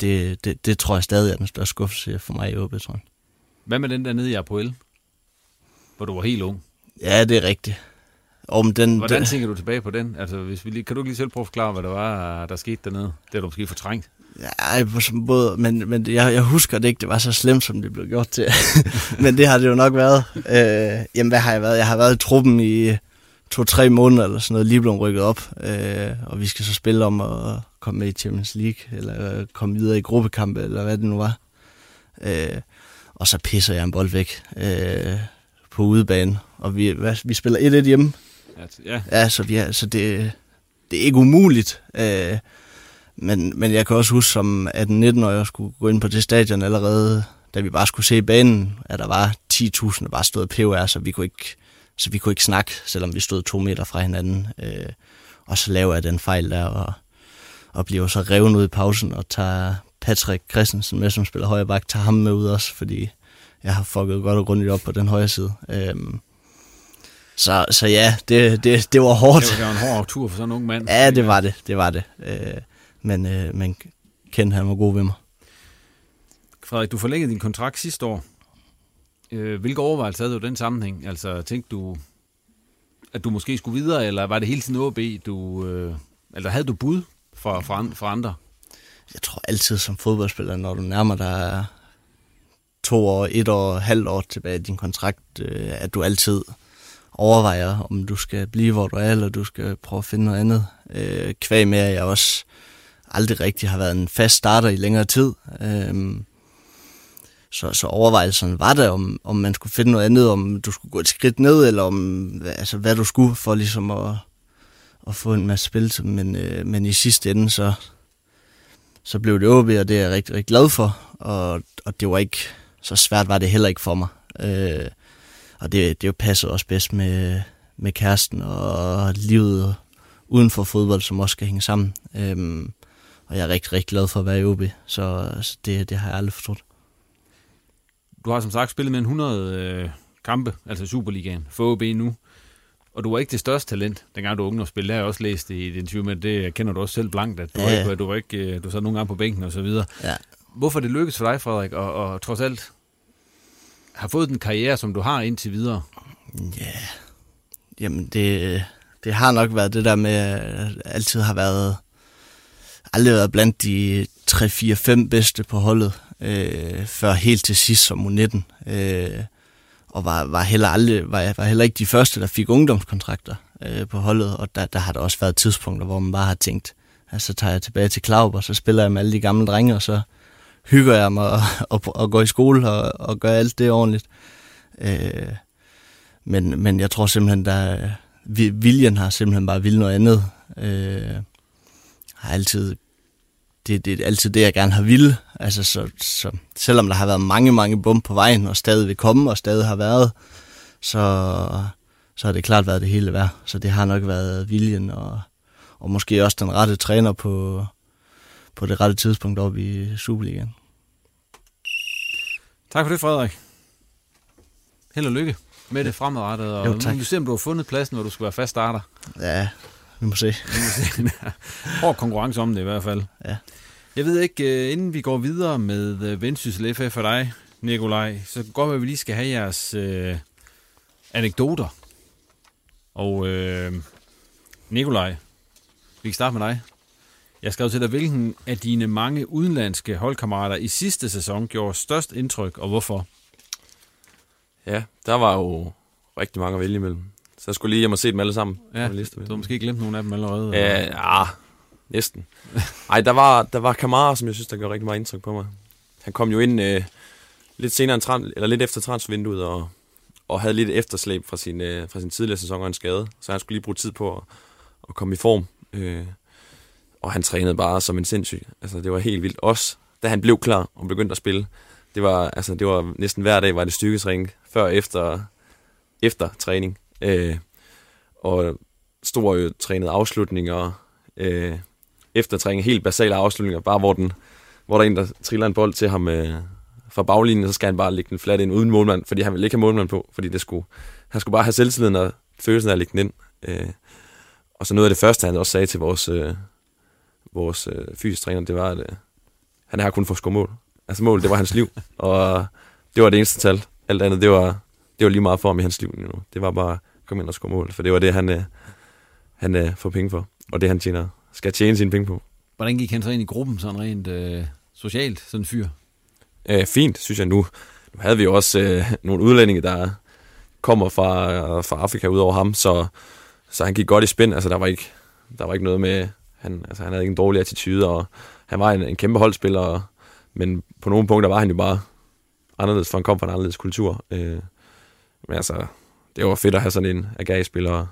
det, det, det tror jeg stadig er den største skuffelse for mig i OB, tror jeg. Hvad med den der nede i Apoel, hvor du var helt ung? Ja, det er rigtigt. Men den, Hvordan den, tænker du tilbage på den? Altså, hvis vi lige, kan du lige selv prøve at forklare, hvad der var, der skete dernede? Det har du måske fortrængt. ja, på en måde, men, men jeg, jeg husker det ikke, det var så slemt, som det blev gjort til. men det har det jo nok været. Øh, jamen, hvad har jeg været? Jeg har været i truppen i to-tre måneder eller sådan noget, lige blevet rykket op. Øh, og vi skal så spille om at komme med i Champions League, eller komme videre i gruppekampe, eller hvad det nu var. Øh, og så pisser jeg en bold væk øh, på udebane. Og vi, hvad, vi spiller 1-1 hjemme. Ja. Ja, så, vi er, så det, det er ikke umuligt. Øh, men, men jeg kan også huske, som 18-19 år, skulle gå ind på det stadion allerede, da vi bare skulle se banen, at der var 10.000, der bare stod POR, så vi kunne ikke, så vi kunne ikke snakke, selvom vi stod to meter fra hinanden. Øh, og så laver jeg den fejl der, og, og bliver så revet ud i pausen, og tager Patrick Christensen med, som spiller højre bak, tager ham med ud også, fordi jeg har fucket godt og grundigt op på den højre side. Øhm, så, så ja, det, det, det var hårdt. Det var, det var en hård tur for sådan en ung mand. Ja, det var det, det var det. Øh, men, øh, men Ken, han var god ved mig. Frederik, du forlængede din kontrakt sidste år. Øh, hvilke overvejelser havde du i den sammenhæng? Altså, tænkte du, at du måske skulle videre, eller var det hele tiden OB, du... Øh, eller havde du bud for, for, for andre? Jeg tror altid som fodboldspiller, når du nærmer dig to år, et år, halvt år tilbage i din kontrakt, øh, at du altid overvejer, om du skal blive, hvor du er, eller du skal prøve at finde noget andet. Øh, kvæg med, at jeg også aldrig rigtig har været en fast starter i længere tid. Øh, så, så overvejelserne var der, om, om man skulle finde noget andet, om du skulle gå et skridt ned, eller om altså, hvad du skulle for ligesom at, at få en masse spil. Men, øh, men i sidste ende, så, så blev det OB, og det er jeg rigtig, rigtig glad for. Og, og det var ikke, så svært var det heller ikke for mig. Øh, og det, det jo passede også bedst med, med kæresten og livet uden for fodbold, som også skal hænge sammen. Øh, og jeg er rigtig, rigtig glad for at være i OB, så, så det, det har jeg aldrig forstået. Du har som sagt spillet med en 100 øh, kampe, altså Superligaen, for OB nu. Og du var ikke det største talent, dengang du var spille. Det har jeg også læst i et interview med, det kender du også selv blankt, at du, ja, ja. Var, ikke, du var ikke, øh, du sad nogle gange på bænken og så videre. Ja. Hvorfor det lykkedes for dig, Frederik, og, og trods alt har fået den karriere, som du har indtil videre? Ja, jamen det, det har nok været det der med, at altid har været, aldrig været blandt de 3-4-5 bedste på holdet, øh, før helt til sidst som U19. Øh, og var, var, heller aldrig, var, var heller ikke de første, der fik ungdomskontrakter øh, på holdet, og der, der har der også været tidspunkter, hvor man bare har tænkt, altså, så tager jeg tilbage til Klaub, og så spiller jeg med alle de gamle drenge, og så hygger jeg mig og, og, og går i skole og, og gør alt det ordentligt. Øh, men, men jeg tror simpelthen, der viljen har simpelthen bare vil noget andet. Øh, har altid det, det er altid det, jeg gerne har ville. Altså, så, så, selvom der har været mange, mange bump på vejen, og stadig vil komme, og stadig har været, så, så har det klart været det hele værd. Så det har nok været viljen, og, og måske også den rette træner på, på det rette tidspunkt oppe i Superligaen. Tak for det, Frederik. Held og lykke med det fremadrettet, og jo, tak. nu vi se, om du har fundet pladsen, hvor du skal være fast starter. Ja, vi må se. Vi må se. Hård konkurrence om det i hvert fald. Ja. Jeg ved ikke, uh, inden vi går videre med uh, Vendsyssel FF for dig, Nikolaj, så går vi, at vi lige skal have jeres uh, anekdoter. Og uh, Nikolaj, vi kan starte med dig. Jeg skrev til dig, hvilken af dine mange udenlandske holdkammerater i sidste sæson gjorde størst indtryk, og hvorfor? Ja, der var jo rigtig mange at vælge imellem. Så jeg skulle lige hjem og se dem alle sammen. Ja, liste, du har måske glemt nogle af dem allerede. Ja, ja næsten. Ej, der var, der var Kamara, som jeg synes, der gjorde rigtig meget indtryk på mig. Han kom jo ind øh, lidt senere, en eller lidt efter transfervinduet, og, og havde lidt efterslæb fra sin, øh, fra sin tidligere sæson og en skade. Så han skulle lige bruge tid på at, at komme i form. Øh, og han trænede bare som en sindssyg. Altså, det var helt vildt. Også da han blev klar og begyndte at spille. Det var, altså, det var næsten hver dag var det styrketræning, før og efter, efter træning. Øh, og stor øh, jo trænet afslutninger, øh, efter træning, helt basale afslutninger, bare hvor, den, hvor der er en, der triller en bold til ham øh, fra baglinjen, så skal han bare lægge den flat ind uden målmand, fordi han vil ikke have målmand på, fordi det skulle, han skulle bare have selvtilliden og følelsen af at lægge den ind. Øh, og så noget af det første, han også sagde til vores, øh, vores øh, fysisk træner, det var, at øh, han har kun for at mål. Altså mål, det var hans liv, og det var det eneste tal. Alt andet, det var, det var lige meget for ham i hans liv. Know. Det var bare komme ind og score mål, for det var det, han, øh, han øh, får penge for, og det han tjener, skal tjene sine penge på. Hvordan gik han så ind i gruppen, sådan rent øh, socialt, sådan en fyr? Æh, fint, synes jeg nu. Nu havde vi jo også øh, nogle udlændinge, der kommer fra, fra Afrika ud over ham, så, så han gik godt i spænd. Altså, der var ikke, der var ikke noget med, han, altså, han havde ikke en dårlig attitude, og han var en, en kæmpe holdspiller, og, men på nogle punkter var han jo bare anderledes, for han kom fra en anderledes kultur. Øh, men altså, det var fedt at have sådan en Agag-spiller.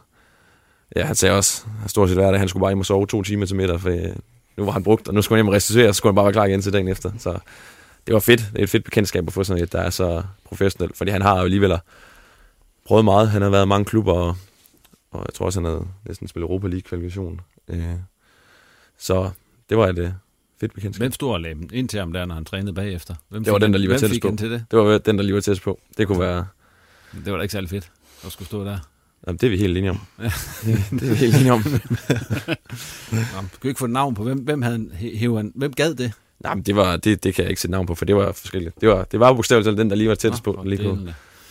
Ja, han sagde også, han stort set hver dag, han skulle bare hjem og sove to timer til middag, for øh, nu var han brugt, og nu skulle han hjem og restituere, og så skulle han bare være klar igen til dagen efter. Så det var fedt. Det er et fedt bekendtskab at få sådan et, der er så professionelt, fordi han har jo alligevel prøvet meget. Han har været i mange klubber, og, og jeg tror også, han havde næsten spillet Europa League-kvalifikation. Øh, så det var et øh, fedt bekendtskab. Hvem stod og lagde ind til ham der, når han trænede bagefter? Hvem det var den, der lige var tættest på. Til det? det var den, der lige var tættest på. Det kunne være... Det var da ikke særlig fedt at skulle stå der. Jamen, det er vi helt enige om. det, det er vi helt enige om. Nå, du kan ikke få et navn på, hvem, hvem, havde, han, hvem gad det? Nej, men det, var, det, det kan jeg ikke sætte navn på, for det var forskelligt. Det var, det var bogstaveligt den, der lige var tættest på. Lige på.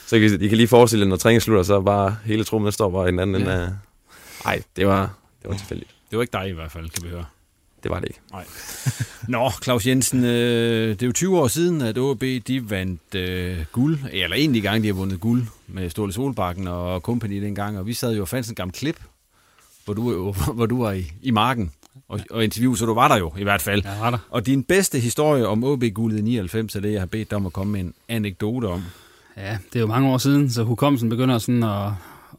Så I kan, I kan lige forestille jer, når træningen slutter, så bare hele trummen står bare i den anden ja. ende Nej, det var, det var tilfældigt. Det var ikke dig i hvert fald, kan vi høre. Det var det ikke. Nej. Nå, Claus Jensen, øh, det er jo 20 år siden, at OB de vandt øh, guld, eller egentlig gang, de har vundet guld med Ståle Solbakken og company dengang, og vi sad jo og fandt en gammel klip, hvor du, hvor du var i, i marken og, og interview, så du var der jo i hvert fald. Ja, var der. Og din bedste historie om OB-guldet i 99 er det, jeg har bedt dig om at komme med en anekdote om. Ja, det er jo mange år siden, så hukommelsen begynder sådan at,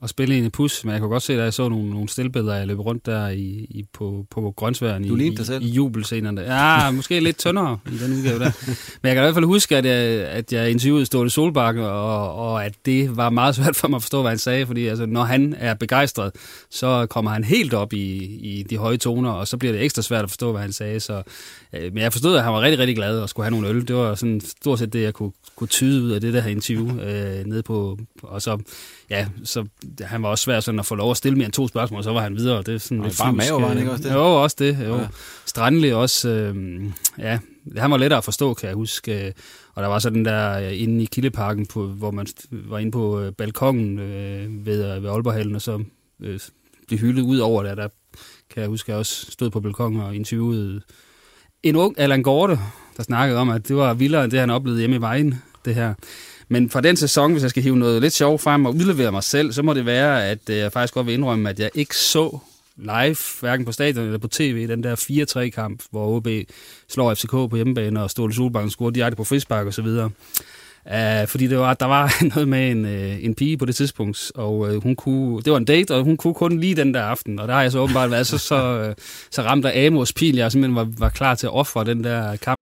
at spille ind i pus, men jeg kunne godt se, at jeg så nogle, nogle stillbilleder, jeg løb rundt der i, i, på, på Grønsværen du i, dig selv. i, i jubelscenerne. Ja, måske lidt tyndere i den udgave der. Men jeg kan i hvert fald huske, at jeg, at jeg interviewede Ståle Solbakke, og, og at det var meget svært for mig at forstå, hvad han sagde, fordi altså, når han er begejstret, så kommer han helt op i, i de høje toner, og så bliver det ekstra svært at forstå, hvad han sagde. Så, øh, men jeg forstod, at han var rigtig, rigtig glad og skulle have nogle øl. Det var sådan stort set det, jeg kunne, kunne tyde ud af det der interview øh, nede på, og så ja, så han var også svær sådan at få lov at stille mere end to spørgsmål, og så var han videre. Det er sådan og lidt bare mave, var han ikke også det? Jo, også det. Jo. Ja. Strandlig også, øh, ja, han var lettere at forstå, kan jeg huske. Og der var så den der inde i Kildeparken, på, hvor man var inde på øh, balkongen øh, ved, ved Aalborghallen, og så øh, blev hyldet ud over det. Der kan jeg huske, at jeg også stod på balkongen og interviewede en ung Allan Gorte, der snakkede om, at det var vildere end det, han oplevede hjemme i vejen, det her. Men fra den sæson, hvis jeg skal hive noget lidt sjovt frem og udlevere mig selv, så må det være, at øh, jeg faktisk godt vil indrømme, at jeg ikke så live, hverken på stadion eller på tv, den der 4-3-kamp, hvor OB slår FCK på hjemmebane, og Ståle Solbakken scorer direkte på frispark og så videre. Uh, fordi det var, der var noget med en, uh, en pige på det tidspunkt, og uh, hun kunne, det var en date, og hun kunne kun lige den der aften, og der har jeg så åbenbart været så, så, uh, så ramt af Amos pil, jeg simpelthen var, var klar til at ofre den der kamp.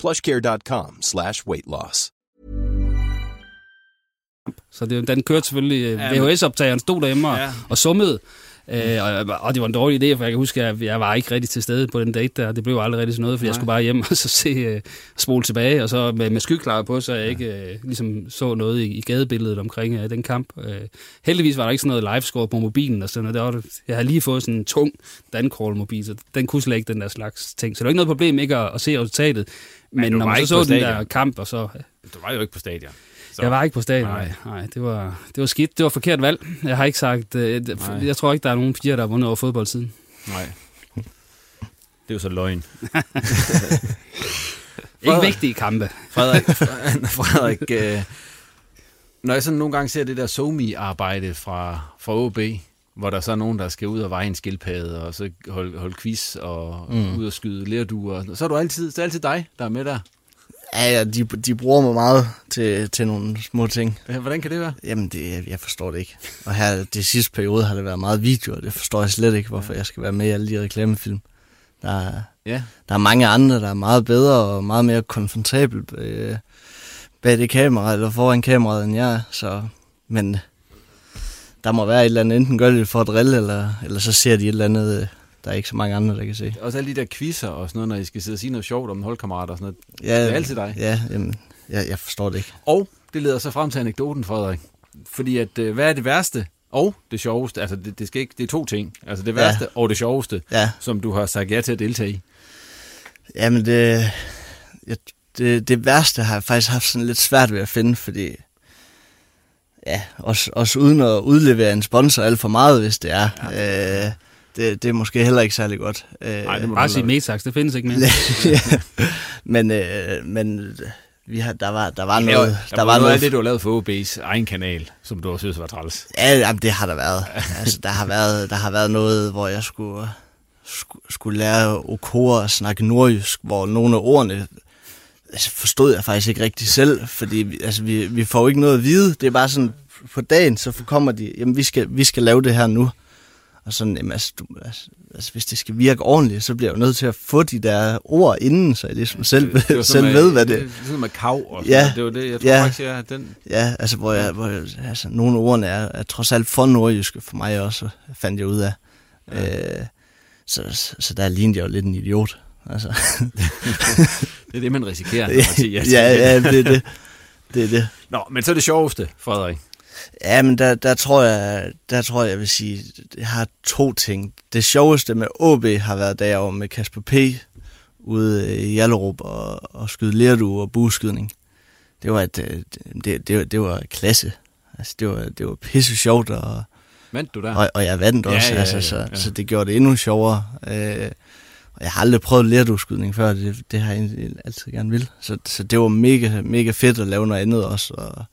plushcare.com slash weight loss. Så det, den kørte selvfølgelig, ja, VHS-optageren stod derhjemme og, ja. og summede. Øh, og, og det var en dårlig idé, for jeg kan huske, at jeg var ikke rigtig til stede på den date der. Det blev aldrig rigtig sådan noget, for jeg skulle bare hjem og så se uh, spole tilbage, og så med, med skyklare på, så jeg ikke uh, ligesom så noget i, i gadebilledet omkring uh, den kamp. Uh, heldigvis var der ikke sådan noget livescore på mobilen og sådan noget. Der var, jeg havde lige fået sådan en tung dancrawl-mobil, så den kunne slet ikke den der slags ting. Så det var ikke noget problem ikke at, at se resultatet. Men, Men når man så så den der kamp, og så... Du var jo ikke på stadion. Så. Jeg var ikke på stadion, nej. nej. det, var, det var skidt. Det var forkert valg. Jeg har ikke sagt... Øh, jeg tror ikke, der er nogen piger, der har vundet over fodbold siden. Nej. Det er jo så løgn. ikke vigtige kampe. Frederik, Frederik øh, når jeg sådan nogle gange ser det der somi-arbejde fra, fra OB, hvor der så er nogen, der skal ud og veje en skildpadde, og så holde, holde quiz og mm. ud og skyde lerduer. Så er du altid, så er altid dig, der er med der. Ja, ja de, de bruger mig meget til, til nogle små ting. Ja, hvordan kan det være? Jamen, det, jeg forstår det ikke. Og her, det sidste periode har det været meget video, og det forstår jeg slet ikke, hvorfor jeg skal være med i alle de reklamefilm. Der er, ja. der er mange andre, der er meget bedre og meget mere komfortabel øh, bag det kamera, eller foran kameraet, end jeg er. Så, men der må være et eller andet, enten gør det for at drille, eller, eller så ser de et eller andet... Øh, der er ikke så mange andre, der kan se. Også alle de der quizzer og sådan noget, når I skal sidde og sige noget sjovt om holdkammerater og sådan noget. Ja, det er altid dig. Ja, jamen, jeg, jeg forstår det ikke. Og det leder så frem til anekdoten, Frederik. Fordi at, øh, hvad er det værste og det sjoveste? Altså, det, det, skal ikke, det er to ting. Altså, det værste ja. og det sjoveste, ja. som du har sagt ja til at deltage i. Jamen, det... Jeg, det, det værste har jeg faktisk haft sådan lidt svært ved at finde, fordi ja, også, også uden at udlevere en sponsor alt for meget, hvis det er. Ja. Øh, det, det er måske heller ikke særlig godt. Øh, Nej, det må bare sige Metax, det findes ikke mere. men, øh, men vi har, der var, der var ja, noget... Der, der var, noget af det, du har lavet for OB's egen kanal, som du også synes var træls. Ja, jamen, det har der været. altså, der, har været der har været noget, hvor jeg skulle, skulle, skulle lære Okora at snakke nordjysk, hvor nogle af ordene altså, forstod jeg faktisk ikke rigtig selv, fordi altså, vi, vi får ikke noget at vide. Det er bare sådan, på dagen, så kommer de, jamen vi skal, vi skal lave det her nu. Og sådan, jamen, altså, du, altså, altså, hvis det skal virke ordentligt, så bliver jeg jo nødt til at få de der ord inden, så jeg ligesom selv, det, det selv med, ved, hvad det er. Det er sådan med kav og ja, det var det, jeg tror ja, faktisk, jeg den... Ja, altså, hvor jeg, hvor jeg, altså, nogle af ordene er, er trods alt for nordjyske for mig også, fandt jeg ud af. Ja. Øh, så, så, så der lignede jeg jo lidt en idiot. Altså. det er det, man risikerer. Siger, ja, ja, det er det. det er det. Nå, men så er det sjoveste, Frederik. Ja, men der, der, tror jeg, der tror jeg, jeg vil sige, jeg har to ting. Det sjoveste med OB har været, da jeg var med Kasper P. ude i Jallerup og, og skyde lerdu og bueskydning. Det var, et, det, det, det var klasse. Altså, det var, det var pisse sjovt. Og, vandt du der? Og, og jeg vandt også, ja, ja, ja, altså, så, ja. så det gjorde det endnu sjovere. Øh, jeg har aldrig prøvet lerduskydning før, det, det har jeg altid gerne vil. Så, så det var mega, mega fedt at lave noget andet også, og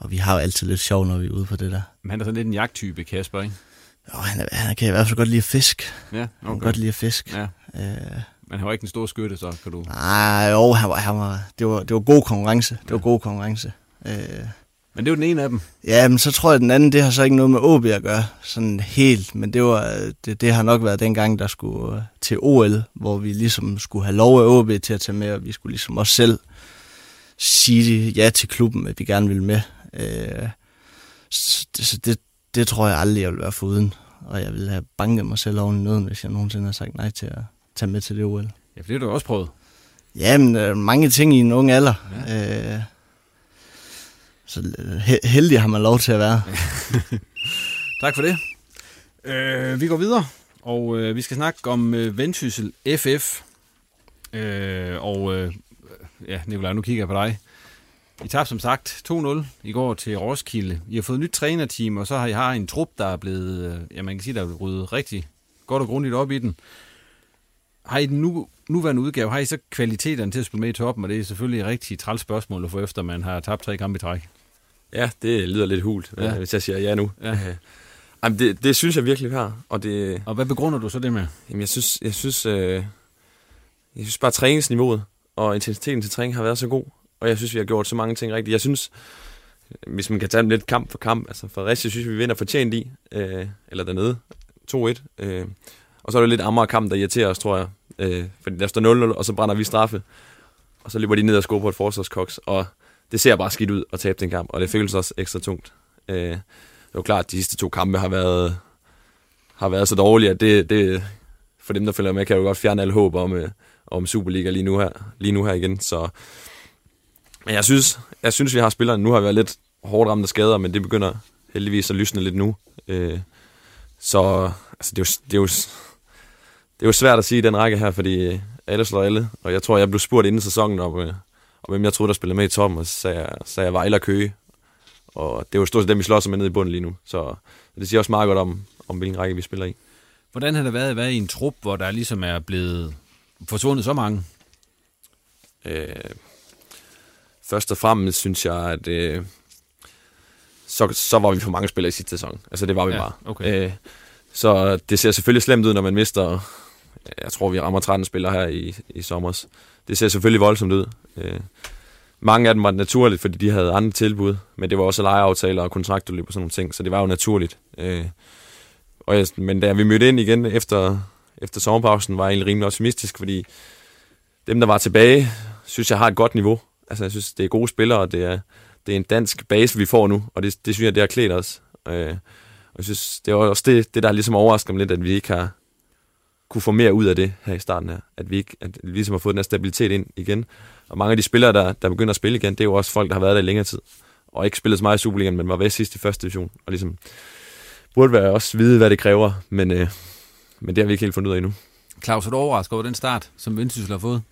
og vi har jo altid lidt sjov, når vi er ude på det der. Men han er sådan lidt en jagttype, Kasper, ikke? Jo, han, er, han kan i hvert fald godt lide at fisk. Ja, okay. Han kan godt lide at fisk. Ja. Øh, men han var ikke en stor skytte, så kan du... Nej, jo, han var, han var, det, var, det var god konkurrence. Det ja. var god konkurrence. Øh, men det var den ene af dem. Ja, men så tror jeg, at den anden, det har så ikke noget med OB at gøre, sådan helt. Men det, var, det, det har nok været den gang, der skulle til OL, hvor vi ligesom skulle have lov af OB til at tage med, og vi skulle ligesom også selv sige ja til klubben, at vi gerne ville med. Øh, så det, så det, det tror jeg aldrig, jeg vil være foruden. Og jeg ville have banket mig selv oven i nøden, hvis jeg nogensinde har sagt nej til at tage med til det OL. Ja, for det har du også prøvet. Jamen, der er mange ting i en ung alder. Ja. Øh, så he- heldig har man lov til at være. tak for det. Øh, vi går videre, og øh, vi skal snakke om øh, Vendsyssel FF. Øh, og øh, ja, Nicolaj, nu kigger jeg på dig. I tabte som sagt 2-0 i går til Roskilde. I har fået et nyt trænerteam, og så har I har en trup, der er blevet, øh, ja man kan sige, der er blevet ryddet rigtig godt og grundigt op i den. Har I den nu, nuværende udgave, har I så kvaliteterne til at spille med i toppen, og det er selvfølgelig et rigtig træls spørgsmål at få efter, man har tabt tre kampe i træk. Ja, det lyder lidt hult, ja. hvis jeg siger ja nu. Ja. Jamen, det, det synes jeg virkelig, vi har. Og, det, og hvad begrunder du så det med? Jamen, jeg synes, jeg synes, øh, jeg synes bare, træningsniveauet og intensiteten til træning har været så god og jeg synes, vi har gjort så mange ting rigtigt. Jeg synes, hvis man kan tage lidt kamp for kamp, altså Fredericia synes vi vinder fortjent i, øh, eller dernede, 2-1. Øh, og så er det lidt Amager kamp, der irriterer os, tror jeg. Øh, fordi der står 0-0, og så brænder vi straffe. Og så løber de ned og score på et forsvarskoks, og det ser bare skidt ud at tabe den kamp, og det føles også ekstra tungt. Øh, det er jo klart, at de sidste to kampe har været, har været så dårlige, at det, det, for dem, der følger med, kan jo godt fjerne alle håb om, øh, om Superliga lige nu her, lige nu her igen. Så men jeg synes, jeg synes, vi har spillere. Nu har vi været lidt hårdt ramt af skader, men det begynder heldigvis at lysne lidt nu. Øh, så altså, det, er jo, det, er jo, det er jo svært at sige i den række her, fordi øh, alle slår alle. Og jeg tror, jeg blev spurgt inden sæsonen om, øh, om hvem jeg troede, der spillede med i toppen, og så sagde jeg, sagde jeg Vejle og Køge. Og det er jo stort set dem, vi slår med ned i bunden lige nu. Så det siger også meget godt om, om hvilken række vi spiller i. Hvordan har det været at være i en trup, hvor der ligesom er blevet forsvundet så mange? Øh, først og fremmest synes jeg, at øh, så, så var vi for mange spillere i sidste sæson. Altså det var vi ja, bare. Okay. Øh, så det ser selvfølgelig slemt ud, når man mister, jeg tror vi rammer 13 spillere her i, i sommer. Det ser selvfølgelig voldsomt ud. Øh, mange af dem var naturligt, fordi de havde andre tilbud, men det var også lejeaftaler og kontraktudløb og sådan nogle ting, så det var jo naturligt. Øh, og jeg, men da vi mødte ind igen efter, efter sommerpausen, var jeg egentlig rimelig optimistisk, fordi dem, der var tilbage, synes jeg har et godt niveau. Altså, jeg synes, det er gode spillere, og det er, det er en dansk base, vi får nu, og det, det synes jeg, det har klædt os. Øh, og jeg synes, det er også det, det der ligesom overrasker mig lidt, at vi ikke har kunne få mere ud af det her i starten her. At vi, ikke, at vi ligesom har fået den her stabilitet ind igen. Og mange af de spillere, der, der begynder at spille igen, det er jo også folk, der har været der i længere tid. Og ikke spillet så meget i Superligaen, men var ved sidst i første division. Og ligesom burde være også vide, hvad det kræver, men, øh, men det har vi ikke helt fundet ud af endnu. Claus, er du overrasket over den start, som Vendsyssel har fået?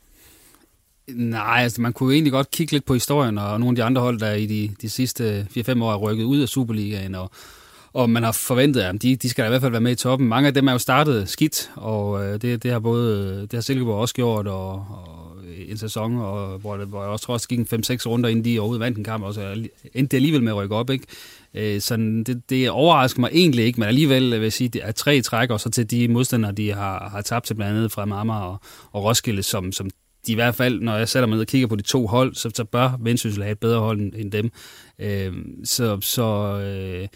Nej, altså man kunne jo egentlig godt kigge lidt på historien, og nogle af de andre hold, der i de, de sidste 4-5 år er rykket ud af Superligaen, og, og man har forventet, at de, de skal i hvert fald være med i toppen. Mange af dem er jo startet skidt, og øh, det, det har både det har Silkeborg også gjort, og, og en sæson, og hvor, det, hvor jeg også tror, at gik en 5-6 runder, inden de overhovedet vandt en kamp, og så endte det alligevel med at rykke op, ikke? Øh, så det, det overrasker mig egentlig ikke, men alligevel vil jeg sige, det er tre træk, og så til de modstandere, de har, har tabt til blandt andet fra Marmar og, og Roskilde, som, som de i hvert fald, når jeg sætter mig ned og kigger på de to hold, så, så bør Vendsyssel have et bedre hold end, end dem. Øh, så så øh,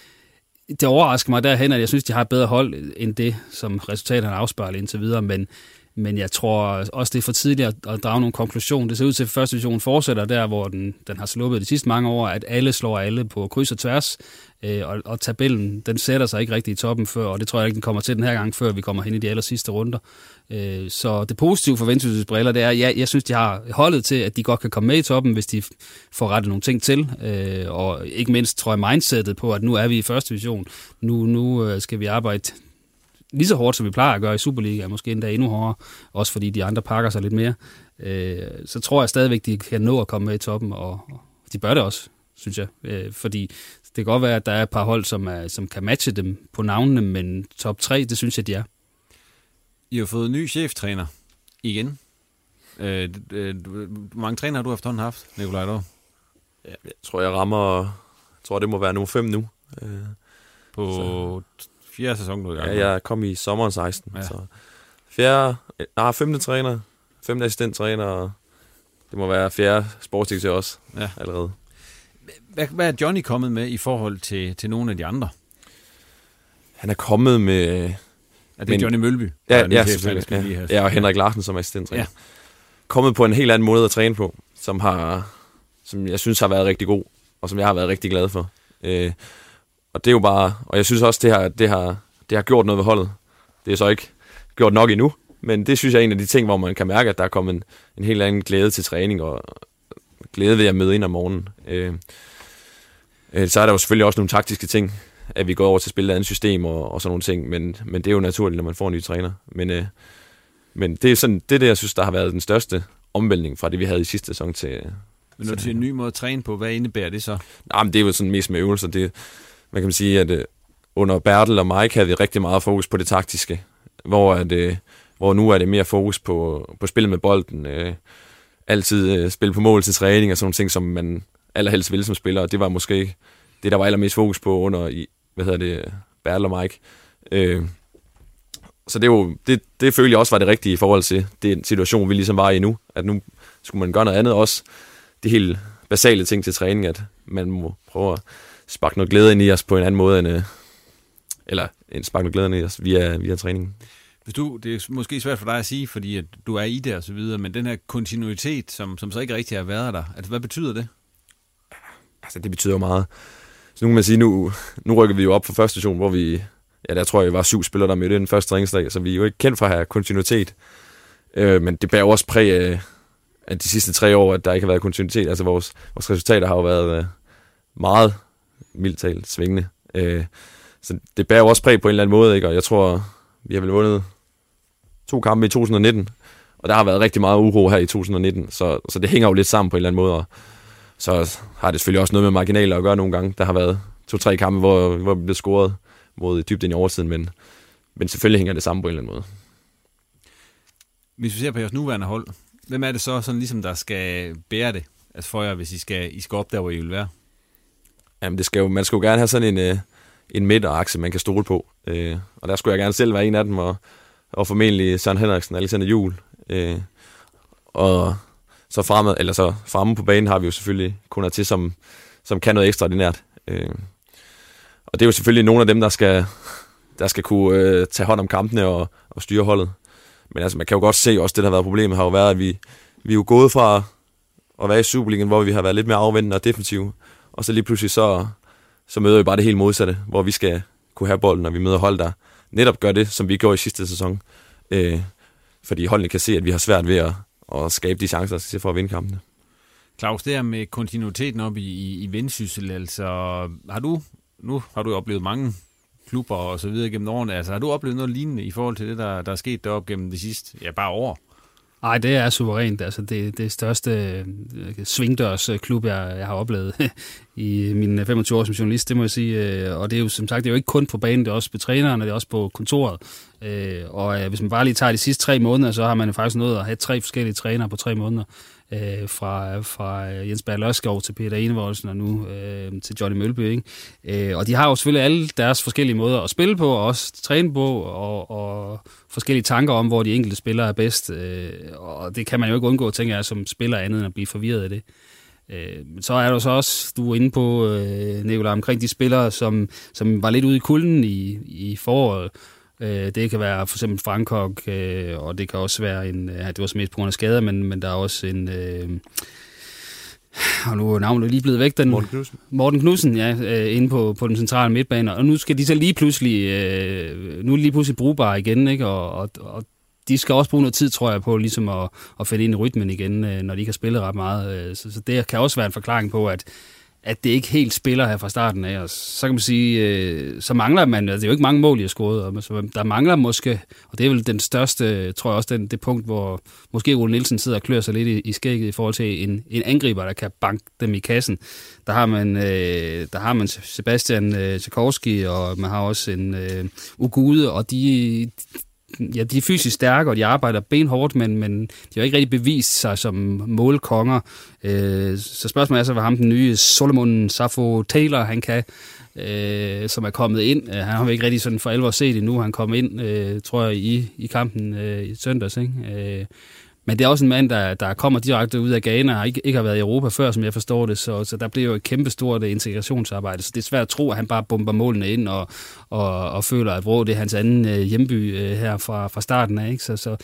det overrasker mig derhen, at jeg synes, de har et bedre hold end det, som resultaterne afspejler indtil videre, men men jeg tror også, det er for tidligt at, at drage nogle konklusion. Det ser ud til, at første division fortsætter der, hvor den, den har sluppet de sidste mange år, at alle slår alle på kryds og tværs, øh, og, og tabellen, den sætter sig ikke rigtig i toppen før, og det tror jeg ikke, den kommer til den her gang, før vi kommer hen i de aller sidste runder. Øh, så det positive for Vendsyssels briller, det er, at ja, jeg synes, de har holdet til, at de godt kan komme med i toppen, hvis de får rettet nogle ting til, øh, og ikke mindst tror jeg mindsetet på, at nu er vi i første division, nu, nu øh, skal vi arbejde lige så hårdt, som vi plejer at gøre i Superliga, måske endda endnu hårdere, også fordi de andre pakker sig lidt mere, øh, så tror jeg stadigvæk, de kan nå at komme med i toppen, og, og de bør det også, synes jeg. Øh, fordi det kan godt være, at der er et par hold, som, er, som kan matche dem på navnene, men top 3, det synes jeg, de er. I har fået ny cheftræner igen. Øh, øh, hvor mange træner har du efterhånden haft, Nikolaj Dår? Ja, jeg tror, jeg rammer... Jeg tror, det må være nummer 5 nu. Øh, på så fjerde sæson, du er Ja, jeg kom i sommeren 16. Ja. Så fjerde, nej, femte træner, femte assistent træner, og det må være fjerde sportsdirektør også ja. allerede. Hvad, hvad er Johnny kommet med i forhold til, til nogle af de andre? Han er kommet med... Er det men, Johnny Mølby? Ja, ja, selvfølgelig. Ja. ja, og Henrik Larsen som assistenttræner. Ja. Kommet på en helt anden måde at træne på, som, har, som jeg synes har været rigtig god, og som jeg har været rigtig glad for. Øh, og det er jo bare, og jeg synes også, det har, det har, det har gjort noget ved holdet. Det er så ikke gjort nok endnu, men det synes jeg er en af de ting, hvor man kan mærke, at der er kommet en, en helt anden glæde til træning, og glæde ved at møde ind om morgenen. Øh, øh, så er der jo selvfølgelig også nogle taktiske ting, at vi går over til at spille et andet system og, og sådan nogle ting, men, men det er jo naturligt, når man får en ny træner. Men, øh, men det er sådan, det det, jeg synes, der har været den største omvæltning fra det, vi havde i sidste sæson til... Men når du siger en ny måde at træne på, hvad indebærer det så? Nej, men det er jo sådan mest med øvelser. Det, man kan sige, at øh, under Bertel og Mike havde vi rigtig meget fokus på det taktiske, hvor, at, øh, hvor nu er det mere fokus på, på spillet med bolden, øh, altid øh, spille på mål til træning og sådan nogle ting, som man allerhelst ville som spiller, og det var måske det, der var allermest fokus på under, i, hvad hedder det, Bertel og Mike. Øh, så det, er jo, det, det følte jeg også var det rigtige i forhold til den situation, vi ligesom var i nu, at nu skulle man gøre noget andet også. Det helt basale ting til træning, at man må prøve at sparke noget glæde ind i os på en anden måde end, øh, eller en sparke noget glæde ind i os via, via træningen. Hvis du, det er måske svært for dig at sige, fordi at du er i det og så videre, men den her kontinuitet, som, som så ikke rigtig har været der, altså hvad betyder det? Altså det betyder jo meget. Så nu kan man sige, nu, nu rykker vi jo op fra første station, hvor vi, ja der tror jeg, vi var syv spillere, der mødte den første træningsdag, så vi er jo ikke kendt for at have kontinuitet. Øh, men det bærer også præg af, af de sidste tre år, at der ikke har været kontinuitet. Altså vores, vores resultater har jo været øh, meget mildt talt svingende. Øh, så det bærer jo også præg på en eller anden måde, ikke? og jeg tror, vi har vel vundet to kampe i 2019, og der har været rigtig meget uro her i 2019, så, så det hænger jo lidt sammen på en eller anden måde, og så har det selvfølgelig også noget med marginaler at gøre nogle gange. Der har været to-tre kampe, hvor, hvor vi blev scoret mod dybt ind i oversiden, men, men selvfølgelig hænger det sammen på en eller anden måde. Hvis vi ser på jeres nuværende hold, hvem er det så, sådan ligesom, der skal bære det altså for jer, hvis I skal, I skal op der, hvor I vil være? Jamen, det skal jo, man skal jo gerne have sådan en, øh, en midterakse, man kan stole på. Øh, og der skulle jeg gerne selv være en af dem, og, og formentlig Søren Henriksen og Alexander Juhl. Øh, og så fremad, eller så fremme på banen har vi jo selvfølgelig kunder til, som, som kan noget ekstraordinært. Øh, og det er jo selvfølgelig nogle af dem, der skal, der skal kunne øh, tage hånd om kampene og, og styre holdet. Men altså, man kan jo godt se også, det der har været problemet, har jo været, at vi, vi er jo gået fra at være i Superligaen, hvor vi har været lidt mere afvendende og defensive, og så lige pludselig så, så møder vi bare det helt modsatte, hvor vi skal kunne have bolden, når vi møder hold, der netop gør det, som vi gjorde i sidste sæson. Øh, fordi holdene kan se, at vi har svært ved at, at skabe de chancer, der skal for at vinde kampene. Claus, det her med kontinuiteten op i, i, i vendsyssel, altså har du, nu har du oplevet mange klubber og så videre gennem årene, altså har du oplevet noget lignende i forhold til det, der, der er sket deroppe gennem de sidste, ja bare år? Nej, det er suverænt. Altså, det, det største øh, svingdørsklub, øh, jeg, jeg har oplevet i min øh, 25 år som journalist, det må jeg sige. Og det er jo som sagt det er jo ikke kun på banen, det er også på træneren, og det er også på kontoret. Og hvis man bare lige tager de sidste tre måneder, så har man jo faktisk nået at have tre forskellige trænere på tre måneder øh, fra, fra Jens Berlørskov til Peter Enevoldsen og nu øh, til Johnny Mølby. Ikke? Øh, og de har jo selvfølgelig alle deres forskellige måder at spille på og også træne på og, og forskellige tanker om, hvor de enkelte spillere er bedst. Øh, og det kan man jo ikke undgå, tænker jeg, som spiller andet end at blive forvirret af det. Øh, men så er der så også, du er inde på, øh, Nicolai, omkring de spillere, som, som var lidt ude i kulden i, i foråret, Øh, det kan være for eksempel Frankog, øh, og det kan også være en, ja, det var så mest på grund af skader, men, men der er også en, øh, og nu er navnet lige blevet væk, den, Morten Knudsen. Morten Knudsen, ja, øh, inde på, på den centrale midtbane, og nu skal de så lige pludselig, øh, nu er lige pludselig brugbare igen, ikke? Og, og, og de skal også bruge noget tid, tror jeg, på ligesom at, at finde ind i rytmen igen, øh, når de ikke har spillet ret meget. Øh, så, så det kan også være en forklaring på, at at det ikke helt spiller her fra starten af. Og så kan man sige, øh, så mangler man, altså det er jo ikke mange mål, jeg har scoret, og så der mangler måske, og det er vel den største, tror jeg også, den, det punkt, hvor måske Ole Nielsen sidder og klør sig lidt i, i skægget i forhold til en, en angriber, der kan banke dem i kassen. Der har man, øh, der har man Sebastian øh, Tchaikovsky, og man har også en øh, Ugude, og de, ja, de er fysisk stærke, og de arbejder benhårdt, men, men de har ikke rigtig bevist sig som målkonger. Øh, så spørgsmålet er så, hvad ham den nye Solomon Safo Taylor, han kan, øh, som er kommet ind. Øh, han har vi ikke rigtig sådan for alvor set endnu. Han kom ind, øh, tror jeg, i, i kampen øh, i søndags. Ikke? Øh, men det er også en mand, der, der kommer direkte ud af Ghana og ikke, ikke har været i Europa før, som jeg forstår det. Så, så der bliver jo et kæmpestort øh, integrationsarbejde. Så det er svært at tro, at han bare bomber målene ind og, og, og føler, at Vrå det er hans anden øh, hjemby øh, her fra, fra starten af. Ikke? Så, så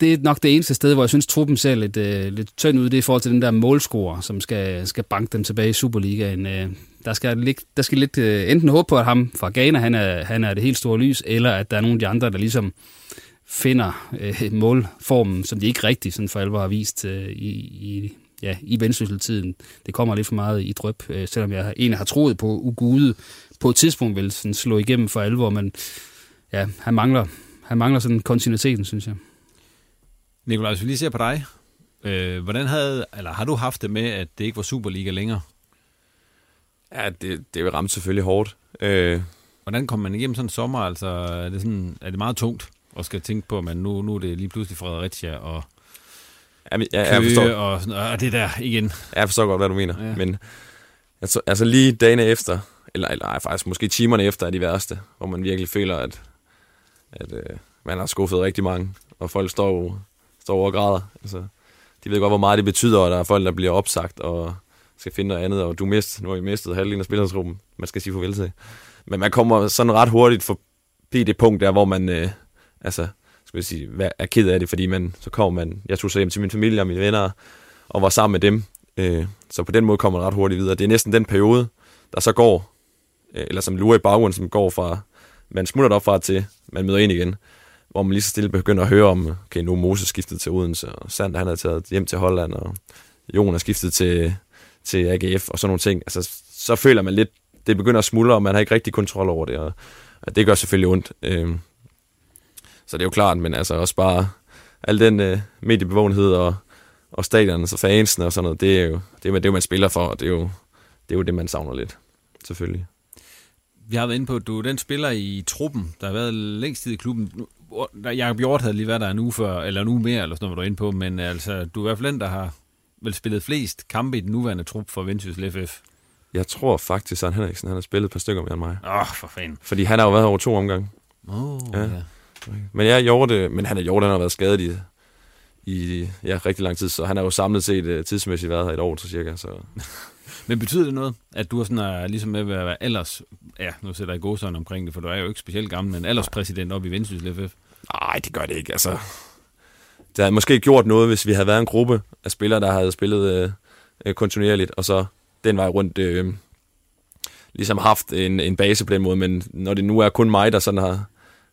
det er nok det eneste sted, hvor jeg synes, truppen ser lidt, øh, lidt tynd ud, det er i forhold til den der målscorer, som skal, skal banke dem tilbage i Superligaen. Øh, der skal, lig, der skal lidt øh, enten håbe på, at ham fra Ghana, han er, han er det helt store lys, eller at der er nogle af de andre, der ligesom finder øh, målformen, som de ikke rigtig sådan for alvor har vist øh, i, i, ja, i vendsysseltiden. Det kommer lidt for meget i drøb, øh, selvom jeg egentlig har troet på Ugude på et tidspunkt vil sådan slå igennem for alvor, men ja, han mangler, han mangler sådan kontinuiteten, synes jeg. Nikolaj, hvis vi lige ser på dig, øh, hvordan havde, eller har du haft det med, at det ikke var Superliga længere? Ja, det, det vil ramme selvfølgelig hårdt. Øh. Hvordan kommer man igennem sådan en sommer? Altså, er det, sådan, er det meget tungt? Og skal tænke på, at man nu, nu er det lige pludselig Fredericia og Jamen, jeg, jeg, forstår, og, og det der igen. Jeg forstår godt, hvad du mener. Ja. Men altså, altså lige dagene efter, eller, eller faktisk måske timerne efter er de værste, hvor man virkelig føler, at, at øh, man har skuffet rigtig mange, og folk står, står over og græder. Altså, de ved godt, hvor meget det betyder, at der er folk, der bliver opsagt og skal finde noget andet, og du mist, nu har I mistet halvdelen af spillertruppen, man skal sige farvel til. Men man kommer sådan ret hurtigt forbi det punkt der, hvor man, øh, altså, skal jeg sige, er ked af det, fordi man, så kommer man, jeg tog så hjem til min familie og mine venner, og var sammen med dem. Øh, så på den måde kommer man ret hurtigt videre. Det er næsten den periode, der så går, øh, eller som lurer i baggrunden, som går fra, man smutter op fra til, man møder ind igen, hvor man lige så stille begynder at høre om, okay, nu Moses skiftet til Odense, og Sand han er taget hjem til Holland, og Jon er skiftet til, til AGF, og sådan nogle ting. Altså, så føler man lidt, det begynder at smuldre, og man har ikke rigtig kontrol over det, og, og det gør selvfølgelig ondt. Øh, så det er jo klart, men altså også bare al den øh, mediebevågenhed og, og stadionerne og fansene og sådan noget, det er jo det, er, det er man spiller for, og det er jo det, er jo det man savner lidt, selvfølgelig. Vi har været inde på, at du er den spiller i truppen, der har været længst tid i klubben. Jakob Hjort havde lige været der en uge før, eller en uge mere, eller sådan noget, var du inde på, men altså, du er i hvert fald den, der har vel spillet flest kampe i den nuværende trup for Vendsyssel FF. Jeg tror faktisk, at Søren Henriksen han har spillet et par stykker mere end mig. Åh, oh, for fanden. Fordi han har jo været over to omgange. Åh, oh, ja. ja. Men ja, Hjorte, men han er Hjorte, han har været skadet i, i ja, rigtig lang tid, så han har jo samlet set uh, tidsmæssigt været her et år til cirka. Så. men betyder det noget, at du er sådan, uh, ligesom med at være alders, ja, nu sætter jeg gåsøjne omkring det, for du er jo ikke specielt gammel, men alderspræsident op i Vendsyssel FF? Nej, det gør det ikke, altså. Det havde måske gjort noget, hvis vi havde været en gruppe af spillere, der havde spillet uh, kontinuerligt, og så den vej rundt uh, ligesom haft en, en base på den måde, men når det nu er kun mig, der sådan har,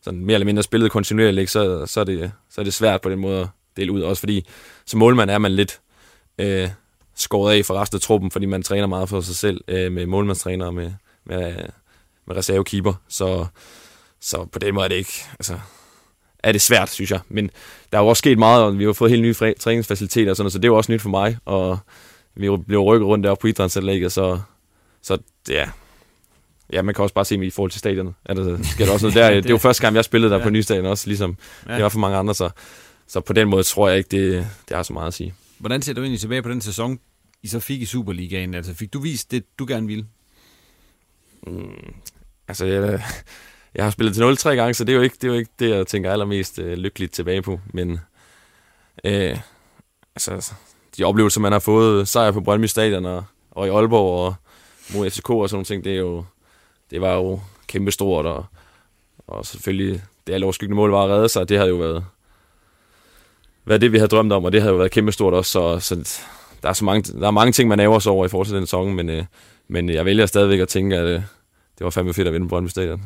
sådan mere eller mindre spillet kontinuerligt, så, så, er det, så er det svært på den måde at dele ud. Også fordi som målmand er man lidt øh, skåret af for resten af truppen, fordi man træner meget for sig selv øh, med målmandstræner og med, med, med reservekeeper. Så, så på den måde er det ikke... Altså, er det svært, synes jeg. Men der er jo også sket meget, og vi har fået helt nye træningsfaciliteter og sådan så det er jo også nyt for mig, og vi blev rykket rundt deroppe på idrætsanlægget, så, så ja, Ja, man kan også bare se mig i forhold til stadionet. Er der sker der også noget der? det, det er jo første gang, jeg spillede der ja. på Nystadion også, ligesom ja. det var for mange andre, så, så på den måde tror jeg ikke, det, det har så meget at sige. Hvordan ser du egentlig tilbage på den sæson, I så fik i Superligaen? Altså fik du vist det, du gerne ville? Mm, altså, jeg, jeg har spillet til 0 tre gange, så det er jo ikke det, er jo ikke det jeg tænker allermest øh, lykkeligt tilbage på. Men øh, altså, de oplevelser, man har fået, sejr på Brøndby Stadion og, og i Aalborg og mod FCK og sådan nogle ting, det, er jo, det var jo kæmpestort. Og, og selvfølgelig, det alle overskyggende mål var at redde sig, det havde jo været, været det, vi havde drømt om, og det havde jo været kæmpestort også. Så, så der, er så mange, der er mange ting, man ærger sig over i forhold til den sæson, men, øh, men jeg vælger stadigvæk at tænke, at øh, det var fandme fedt at vinde Brøndby Stadion.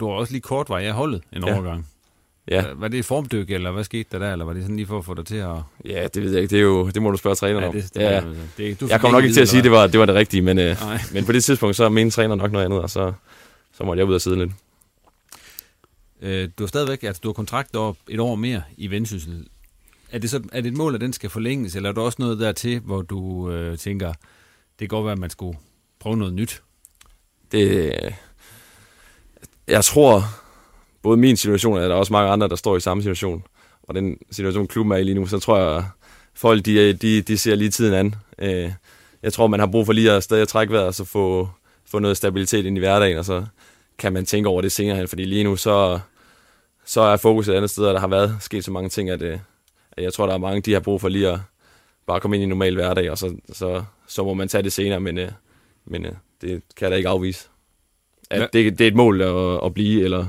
Du har også lige kort var jeg holdet en ja. overgang. Ja. Var det et formdyk, eller hvad skete der der, eller var det sådan lige for at få dig til at... Ja, det ved jeg ikke. Det, er jo, det må du spørge træneren ja, om. Det, det, ja. det, du jeg kommer nok ikke til at sige, at det var, det var det rigtige, men, øh, men på det tidspunkt, så mente træner nok noget andet, og så, så måtte jeg ud af siden lidt. Øh, du har stadigvæk, altså du har kontrakt op et år mere i Vendsyssel. Er det, så, er det et mål, at den skal forlænges, eller er der også noget der til, hvor du øh, tænker, det kan godt være, at man skulle prøve noget nyt? Det, jeg tror, både min situation, og der er også mange andre, der står i samme situation, og den situation, klubben er i lige nu, så tror jeg, folk de, de, de ser lige tiden an. Øh, jeg tror, man har brug for lige at stadig trække vejret, og så få, få noget stabilitet ind i hverdagen, og så kan man tænke over det senere hen, fordi lige nu, så, så er fokus et andet sted, og der har været sket så mange ting, at, øh, at jeg tror, der er mange, de har brug for lige at bare komme ind i en normal hverdag, og så, så, så må man tage det senere, men, øh, men det kan jeg da ikke afvise at det, det er et mål at, at blive, eller,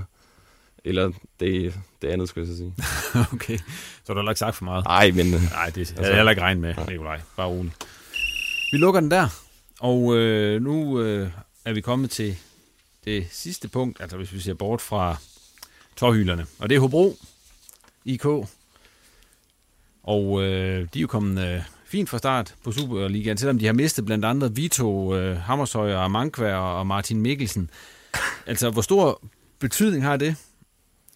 eller det, det andet, skulle jeg så sige. okay, så du har ikke sagt for meget? Nej, men... Nej, det altså, jeg heller ikke regnet med, Nikolaj. Bare roligt. Vi lukker den der, og øh, nu øh, er vi kommet til det sidste punkt, altså hvis vi ser bort fra tårhylerne, og det er Hobro IK. Og øh, de er jo kommet øh, fint fra start på Superligaen, selvom de har mistet blandt andet Vito, øh, Hammershøj og Mankvær og Martin Mikkelsen. Altså, hvor stor betydning har det,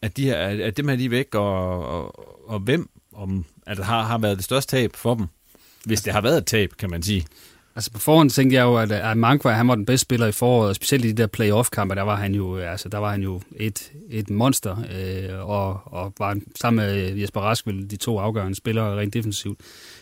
at, de her, at dem her de er væk, og, og, og hvem om, at det har, har været det største tab for dem? Hvis det har været et tab, kan man sige. Altså på forhånd tænkte jeg jo, at, at Mankvær, han var den bedste spiller i foråret, og specielt i de der playoff-kampe, der var han jo, øh, altså, der var han jo et, et monster, øh, og, og var sammen med Jesper Rask de to afgørende spillere rent defensivt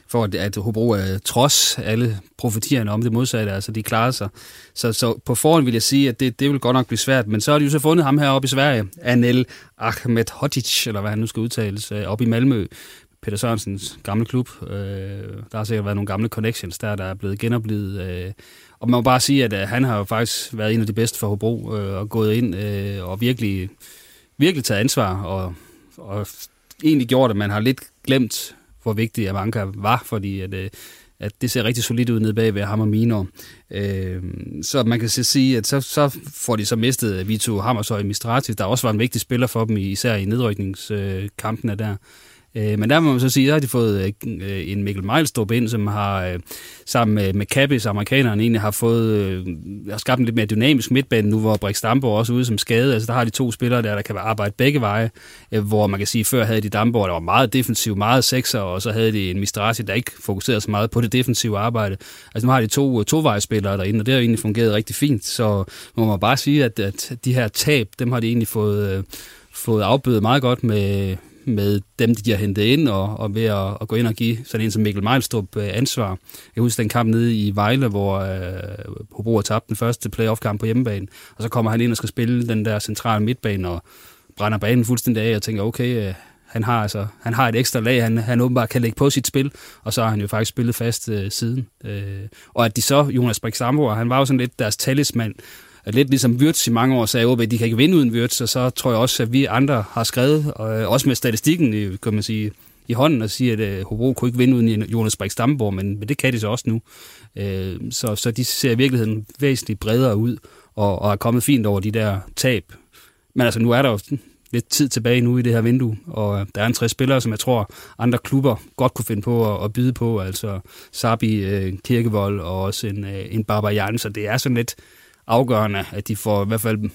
for at, at Hobro er trods alle profetierne om det modsatte, altså de klarer sig. Så, så på forhånd vil jeg sige, at det, det vil godt nok blive svært, men så har de jo så fundet ham heroppe i Sverige, Anel Ahmed Hodzic, eller hvad han nu skal udtales, øh, op i Malmø, Peter Sørensens gamle klub. Øh, der har sikkert været nogle gamle connections der, der er blevet genoplevet. Øh, og man må bare sige, at øh, han har jo faktisk været en af de bedste for Hobro, øh, og gået ind øh, og virkelig, virkelig taget ansvar, og, og egentlig gjort, at man har lidt glemt hvor vigtig Avanka var, fordi at, øh, at det ser rigtig solidt ud nede bag ved ham og Minor. Øh, så man kan så sige, at så, så får de så mistet øh, Vito Hammershøj Mistrati, der også var en vigtig spiller for dem, især i nedrykningskampene øh, der. Øh, men der må man så sige, at har de fået øh, øh en Mikkel Meilstrup ind, som har øh, sammen med, med Kappis, amerikanerne, egentlig har fået øh, har skabt en lidt mere dynamisk midtbane nu, hvor Brik Stamborg også er ude som skade. Altså der har de to spillere der, der kan arbejde begge veje, øh, hvor man kan sige, før havde de Damborg, der var meget defensiv, meget sekser, og så havde de en Mistrati, der ikke fokuserede så meget på det defensive arbejde. Altså nu har de to øh, tovejsspillere derinde, og det har egentlig fungeret rigtig fint. Så må man bare sige, at, at de her tab, dem har de egentlig fået, øh, fået afbødet meget godt med, med dem, de har hentet ind, og, og ved at, at gå ind og give sådan en som Mikkel Mejlstrup øh, ansvar. Jeg husker den kamp nede i Vejle, hvor øh, Hobro har tabt den første playoff-kamp på hjemmebane, og så kommer han ind og skal spille den der centrale midtbane, og brænder banen fuldstændig af, og tænker, okay, øh, han har altså han har et ekstra lag, han, han åbenbart kan lægge på sit spil, og så har han jo faktisk spillet fast øh, siden. Øh, og at de så, Jonas Brix han var jo sådan lidt deres talisman, at lidt ligesom Wirtz i mange år sagde, at de kan ikke vinde uden Wirtz, og så tror jeg også, at vi andre har skrevet, og øh, også med statistikken, kan man sige, i hånden og sige, at øh, Hobro kunne ikke vinde uden Jonas Brix Stamborg, men, men det kan de så også nu. Øh, så, så de ser i virkeligheden væsentligt bredere ud, og, og er kommet fint over de der tab. Men altså, nu er der jo lidt tid tilbage nu i det her vindue, og der er en tre spillere, som jeg tror, andre klubber godt kunne finde på at, at byde på, altså Sabi Kirkevold og også en, en Barbara Jan, så det er sådan lidt, afgørende, at de får i hvert fald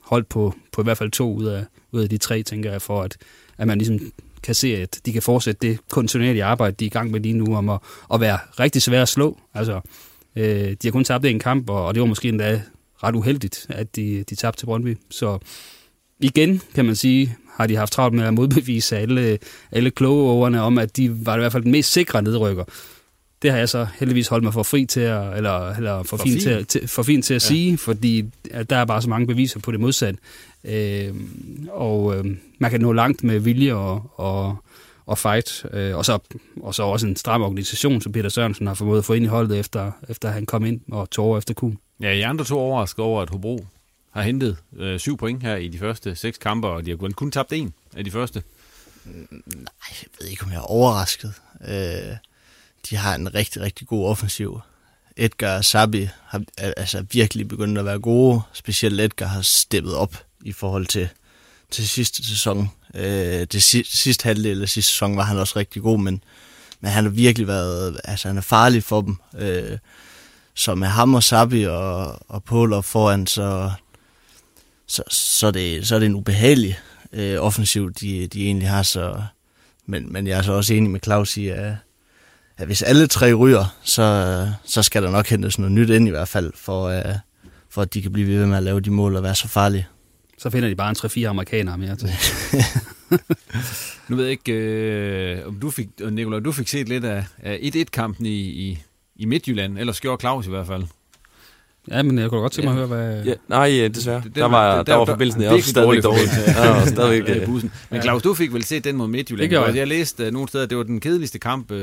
holdt på, på i hvert fald to ud af, ud af de tre, tænker jeg, for at, at man ligesom kan se, at de kan fortsætte det kontinuerlige arbejde, de er i gang med lige nu, om at, at være rigtig svære at slå. Altså, øh, de har kun tabt en kamp, og, og det var måske endda ret uheldigt, at de, de tabte til Brøndby. Så igen, kan man sige, har de haft travlt med at modbevise alle, alle kloge om, at de var i hvert fald den mest sikre nedrykker. Det har jeg så heldigvis holdt mig for fri til at, eller, eller for, for, fint, Til, til, for fint til at ja. sige, fordi at der er bare så mange beviser på det modsatte. Øh, og øh, man kan nå langt med vilje og, og, og fight. Øh, og, så, og så også en stram organisation, som Peter Sørensen har formået at få ind i holdet, efter, efter han kom ind og tog over efter kun. Ja, I andre to overrasket over, at Hobro har hentet øh, syv point her i de første seks kampe, og de har kun, kun tabt en af de første. Nej, jeg ved ikke, om jeg er overrasket. Øh, de har en rigtig, rigtig god offensiv. Edgar og Sabi har altså virkelig begyndt at være gode. Specielt Edgar har steppet op i forhold til, til sidste sæson. Øh, det sidste halvdel af sidste sæson var han også rigtig god, men, men han har virkelig været, altså han er farlig for dem. Øh, så med ham og Sabi og, og Paul foran, så, så, så, det, så er det en ubehagelig øh, offensiv, de, de egentlig har. Så, men, men jeg er så også enig med Claus i, at, at hvis alle tre ryger, så, så skal der nok hentes noget nyt ind i hvert fald, for, uh, for at de kan blive ved med at lave de mål og være så farlige. Så finder de bare en 3-4 amerikanere mere til. nu ved jeg ikke, øh, om du fik, Nicolai, du fik set lidt af, af 1-1-kampen i, i, i Midtjylland, eller gjorde Claus i hvert fald. Ja, men jeg kunne godt tænke mig at høre, hvad... Ja, nej, desværre. Det, der, var, der, der var forbindelsen også stadigvæk dårlig. Ja, var stadigvæk øh, bussen. Men Claus, du fik vel set den mod Midtjylland? Det jeg. jeg læste uh, nogle steder, at det var den kedeligste kamp, uh,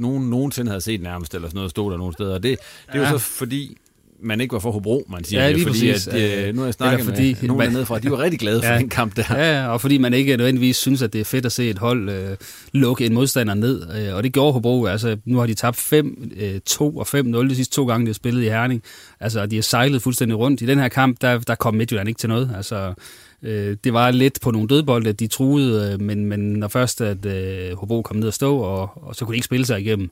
nogen nogensinde havde set nærmest, eller sådan noget, stod der nogle steder. Og det, det ja. var så fordi, man ikke var for Hobro, man siger. Ja, lige fordi, præcis. At, øh, nu har jeg snakket fordi, med nogen dernede fra, de var rigtig glade for ja, den kamp der. Ja, og fordi man ikke nødvendigvis synes, at det er fedt at se et hold øh, lukke en modstander ned, øh, og det gjorde Hobro. Altså, nu har de tabt 5, øh, 2 og 5-0 de sidste to gange, de har spillet i Herning. Altså, de har sejlet fuldstændig rundt. I den her kamp, der, der kom Midtjylland ikke til noget. Altså, øh, det var lidt på nogle dødbolde, de truede, øh, men, men når først at øh, Hobro kom ned og stå, og, og så kunne de ikke spille sig igennem.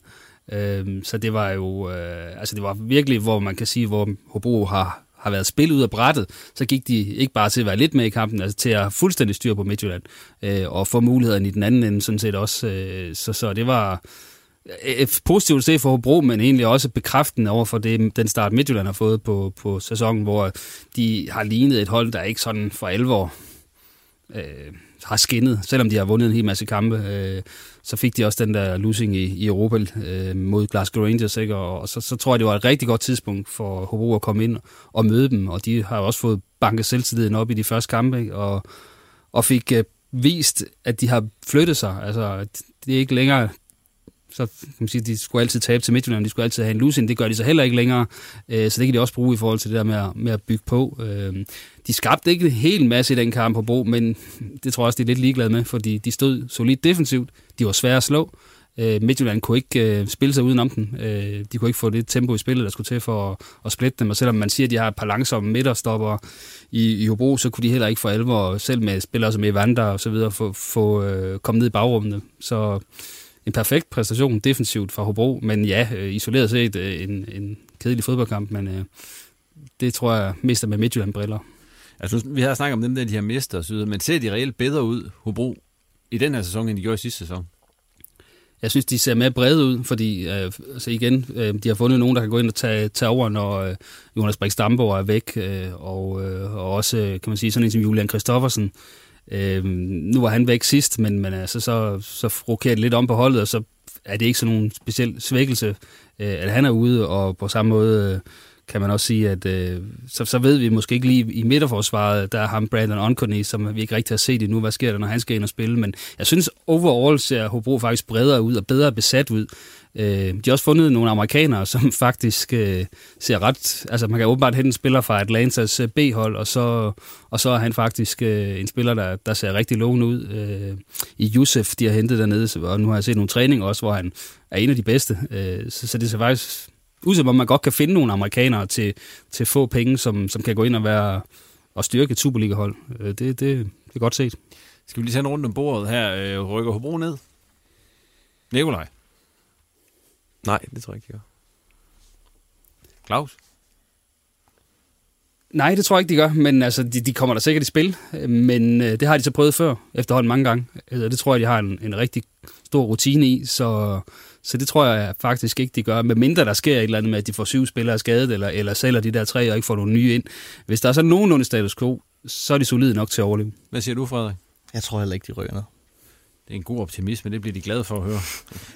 Øh, så det var jo, øh, altså det var virkelig, hvor man kan sige, hvor Hobro har, har været spillet ud af brættet, så gik de ikke bare til at være lidt med i kampen, altså til at fuldstændig styr på Midtjylland, øh, og få muligheden i den anden ende sådan set også. Øh, så, så det var øh, et positivt at se for Hobro, men egentlig også bekræftende over for det, den start Midtjylland har fået på, på sæsonen, hvor de har lignet et hold, der ikke sådan for alvor øh, har skinnet, selvom de har vundet en hel masse kampe. Øh, så fik de også den der losing i, i Europa øh, mod Glasgow Rangers, ikke? Og, og så, så tror jeg, det var et rigtig godt tidspunkt for Hobro at komme ind og møde dem, og de har også fået banket selvtilliden op i de første kampe, ikke? Og, og fik øh, vist, at de har flyttet sig. Altså, det er ikke længere så kan man sige, de skulle altid tabe til Midtjylland, de skulle altid have en losing, det gør de så heller ikke længere, øh, så det kan de også bruge i forhold til det der med at, med at bygge på. Øh, de skabte ikke en hel masse i den kamp på Bro, men det tror jeg også, de er lidt ligeglade med, fordi de stod solidt defensivt, de var svære at slå, øh, Midtjylland kunne ikke øh, spille sig udenom den. Øh, de kunne ikke få det tempo i spillet, der skulle til for at, at splitte dem, og selvom man siger, at de har et par langsomme midterstopper i, i Hobro, så kunne de heller ikke for alvor, selv med spillere som Evander og så videre, få, få øh, komme ned i bagrummene. Så en perfekt præstation defensivt fra Hobro, men ja, øh, isoleret set øh, en, en kedelig fodboldkamp, men øh, det tror jeg mister med Midtjylland-briller. Altså, vi har snakket om dem der, de har mistet osv., men ser de reelt bedre ud, Hobro, i den her sæson, end de gjorde i sidste sæson? Jeg synes, de ser mere brede ud, fordi øh, altså igen, øh, de har fundet nogen, der kan gå ind og tage, tage over, når øh, Jonas Brix Damborg er væk, øh, og, øh, og også, kan man sige, sådan en som Julian Christoffersen, Øh, Øh, nu var han væk sidst, men, men altså, så, så rokerer det lidt om på holdet, og så er det ikke sådan nogen speciel svækkelse, øh, at han er ude, og på samme måde øh, kan man også sige, at øh, så, så ved vi måske ikke lige i midterforsvaret, der er ham Brandon Onkony, som vi ikke rigtig har set endnu, hvad sker der, når han skal ind og spille, men jeg synes overall ser Hobro faktisk bredere ud og bedre besat ud. Øh, de har også fundet nogle amerikanere, som faktisk øh, ser ret... Altså, man kan åbenbart hente en spiller fra Atlantas øh, B-hold, og så, og så er han faktisk øh, en spiller, der, der ser rigtig lovende ud. Øh, I Yusuf, de har hentet dernede, og nu har jeg set nogle træninger også, hvor han er en af de bedste. Øh, så, så det ser faktisk ud som om, man godt kan finde nogle amerikanere til, til få penge, som, som kan gå ind og være og styrke et Superliga-hold. Øh, det, det, det er godt set. Skal vi lige tage en rundt om bordet her? Øh, rykker Hobro ned? Nikolaj? Nej, det tror jeg ikke, jeg gør. Claus? Nej, det tror jeg ikke, de gør, men altså, de, de kommer der sikkert i spil. Men øh, det har de så prøvet før, efterhånden mange gange. Altså, det tror jeg, de har en, en rigtig stor rutine i, så, så det tror jeg faktisk ikke, de gør. Med mindre der sker et eller andet med, at de får syv spillere skadet, eller, eller sælger de der tre og ikke får nogle nye ind. Hvis der er så nogenlunde status quo, så er de solide nok til at overleve. Hvad siger du, Frederik? Jeg tror heller ikke, de rykker ned. Det er en god optimisme, det bliver de glade for at høre.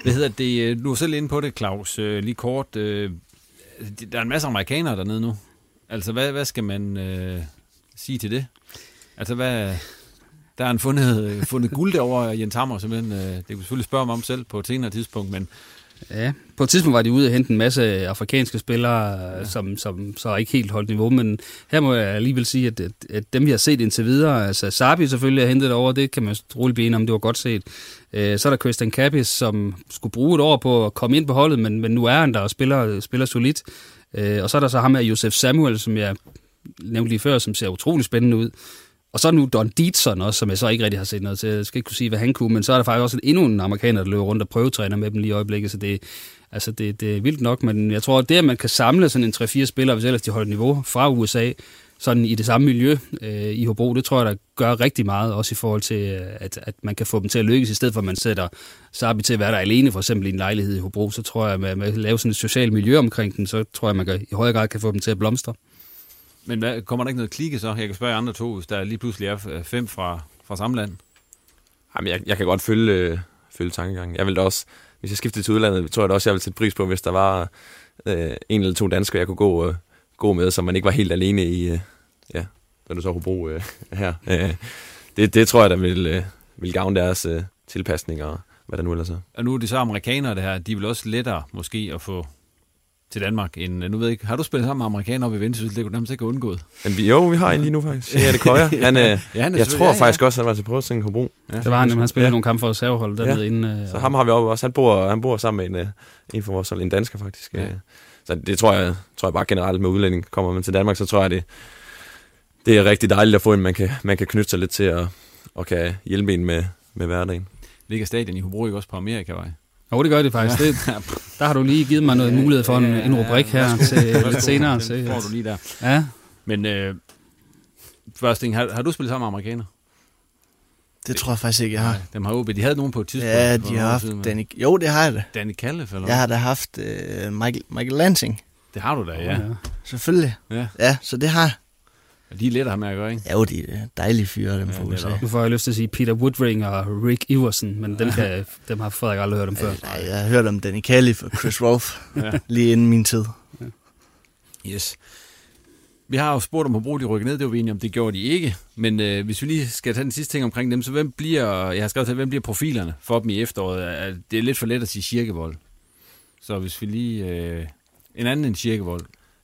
Hvad hedder det? Øh, du er selv inde på det, Claus. Øh, lige kort. Øh, der er en masse amerikanere dernede nu. Altså, hvad, hvad skal man øh, sige til det? Altså, hvad... Der er en fundet, fundet guld derovre, Jens Hammer, simpelthen. Det kan vi selvfølgelig spørge mig om selv på et senere tidspunkt, men Ja, på et tidspunkt var de ude og hente en masse afrikanske spillere, ja. som, som så ikke helt holdt niveau, men her må jeg alligevel sige, at, at, at dem vi har set indtil videre, altså Sabi selvfølgelig har hentet over, det kan man roligt blive om, det var godt set. Øh, så er der Christian Kappis, som skulle bruge et år på at komme ind på holdet, men, men nu er han der og spiller, spiller solidt. Øh, og så er der så ham her, Josef Samuel, som jeg nævnte lige før, som ser utrolig spændende ud. Og så er nu Don Dietzson også, som jeg så ikke rigtig har set noget til. Jeg skal ikke kunne sige, hvad han kunne, men så er der faktisk også endnu en amerikaner, der løber rundt og prøvetræner med dem lige i øjeblikket, så det, altså det, det er vildt nok, men jeg tror, at det, at man kan samle sådan en 3-4 spillere, hvis ellers de holder niveau fra USA, sådan i det samme miljø øh, i Hobro, det tror jeg, der gør rigtig meget, også i forhold til, øh, at, at man kan få dem til at lykkes, i stedet for at man sætter Sabi til at være der alene, for eksempel i en lejlighed i Hobro, så tror jeg, at med at lave sådan et socialt miljø omkring den, så tror jeg, at man kan, i højere grad kan få dem til at blomstre. Men hvad, kommer der ikke noget klikke så? Jeg kan spørge andre to, hvis der lige pludselig er fem fra, fra samme land. Jamen, jeg, jeg kan godt følge, øh, følge tankegangen. Jeg vil da også, hvis jeg skiftede til udlandet, tror jeg da også, jeg ville sætte pris på, hvis der var øh, en eller to danskere, jeg kunne gå, øh, gå med, så man ikke var helt alene i, øh, ja, da du så kunne bruge øh, her. Øh, det, det tror jeg, der vil, øh, vil gavne deres øh, tilpasning og hvad der nu ellers er. Og nu er det så amerikanere, det her. De vil også lettere måske at få til Danmark. End, nu ved jeg ikke, har du spillet sammen med amerikanere op i Vendsyssel? Det kunne nærmest ikke undgået. Men vi, jo, vi har en lige nu faktisk. Ja, det køjer. Han, øh, ja, han jeg tror ja, ja. faktisk også, at han var til prøvesingen på Bro. Ja, det var han, han spillede ja. nogle kampe for reservehold dernede ja. inden. Øh, så ham har vi også. Han bor, han bor sammen med en, øh, en for vores en dansker faktisk. Ja. Så det tror jeg, tror jeg bare generelt med udlænding. Kommer man til Danmark, så tror jeg, det, det er rigtig dejligt at få en, man kan, man kan knytte sig lidt til og, og kan hjælpe en med, med hverdagen. Ligger stadion i Hobro ikke også på Amerikavej? Jo, det gør det faktisk. Det, der har du lige givet mig noget mulighed for en, en rubrik her til lidt senere. Den får du lige der. Ja. Men øh, første ting, har, har du spillet sammen med amerikaner? Det tror jeg faktisk ikke, jeg har. Nej, dem har OB. De havde nogen på et tidspunkt. Ja, de har haft Danny... Jo, det har jeg da. Danny Kalle, eller Jeg har da haft uh, Michael, Michael Lansing. Det har du da, ja. Oh, ja. Selvfølgelig. Ja. ja, så det har de er let at have med at gøre, ikke? Ja, jo, de er dejlige fyre, dem ja, fra USA. Nu får jeg lyst til at sige Peter Woodring og Rick Iversen, men dem, kan, dem har Frederik aldrig hørt om før. Nej, jeg har hørt om Danny Calif og Chris Rolfe ja. lige inden min tid. Ja. Yes. Vi har jo spurgt om at bruge de rykke ned, det var vi enige om, det gjorde de ikke. Men øh, hvis vi lige skal tage den sidste ting omkring dem, så hvem bliver, jeg har skrevet til, hvem bliver profilerne for dem i efteråret? Det er lidt for let at sige Kirkevold. Så hvis vi lige... Øh, en anden end Kirkevold.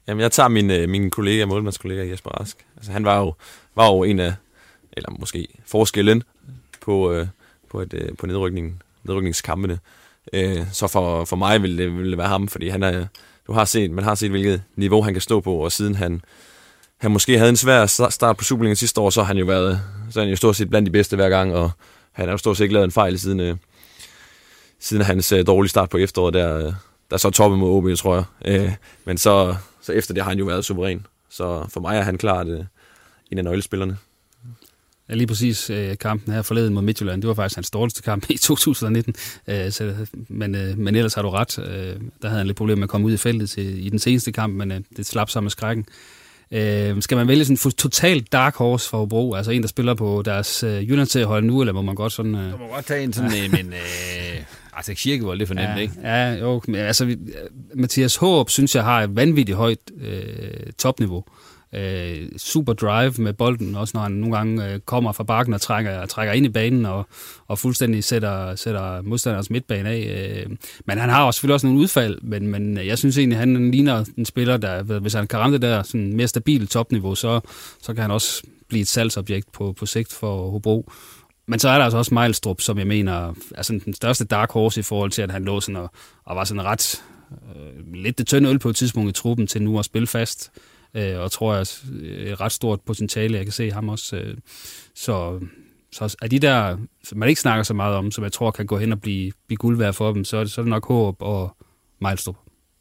Jamen, jeg tager min, øh, min kollega, målmandskollega Jesper Rask. Altså, han var jo, var jo en af, eller måske forskellen på, øh, på, et, øh, på nedrykningen, nedrykningskampene. Øh, så for, for mig ville det, ville det være ham, fordi han er, du har set, man har set, hvilket niveau han kan stå på, og siden han, han måske havde en svær start på Superligaen sidste år, så har han jo været så han jo stort set blandt de bedste hver gang, og han har jo stort set ikke lavet en fejl siden, øh, siden hans øh, dårlige start på efteråret, der, øh, der så toppet mod OB, tror jeg. Øh, men så, så efter det har han jo været suveræn. Så for mig er han klart øh, en af nøglespillerne. Ja, lige præcis øh, kampen her forleden mod Midtjylland, det var faktisk hans dårligste kamp i 2019. Øh, så, men, øh, men ellers har du ret. Øh, der havde han lidt problemer med at komme ud i feltet til, i den seneste kamp, men øh, det slap sig med skrækken. Øh, skal man vælge sådan en totalt dark horse for Hobro, altså en, der spiller på deres øh, Jylland-hold nu, eller må man godt sådan... Øh... Du må godt tage en sådan en, men... Øh, altså Kirkevold, det er for nemt, ja, ikke? Ja, jo, men altså, Mathias Håb synes jeg har et vanvittigt højt øh, topniveau. Øh, super drive med bolden, også når han nogle gange øh, kommer fra bakken og trækker, trækker ind i banen og, og fuldstændig sætter, sætter modstanders midtbane af. Øh, men han har også selvfølgelig også nogle udfald, men, men jeg synes egentlig, han ligner en spiller, der, hvis han kan ramme det der sådan mere stabile topniveau, så, så kan han også blive et salgsobjekt på, på sigt for Hobro. Men så er der altså også Mejlstrup, som jeg mener er sådan den største dark horse i forhold til, at han lå sådan og, og var sådan ret øh, lidt det tynde øl på et tidspunkt i truppen til nu at spille fast. Øh, og tror jeg er et ret stort potentiale, jeg kan se ham også. Øh, så, så er de der, som man ikke snakker så meget om, som jeg tror kan gå hen og blive, blive guld værd for dem, så er det, så er det nok Håb og Mejlstrup.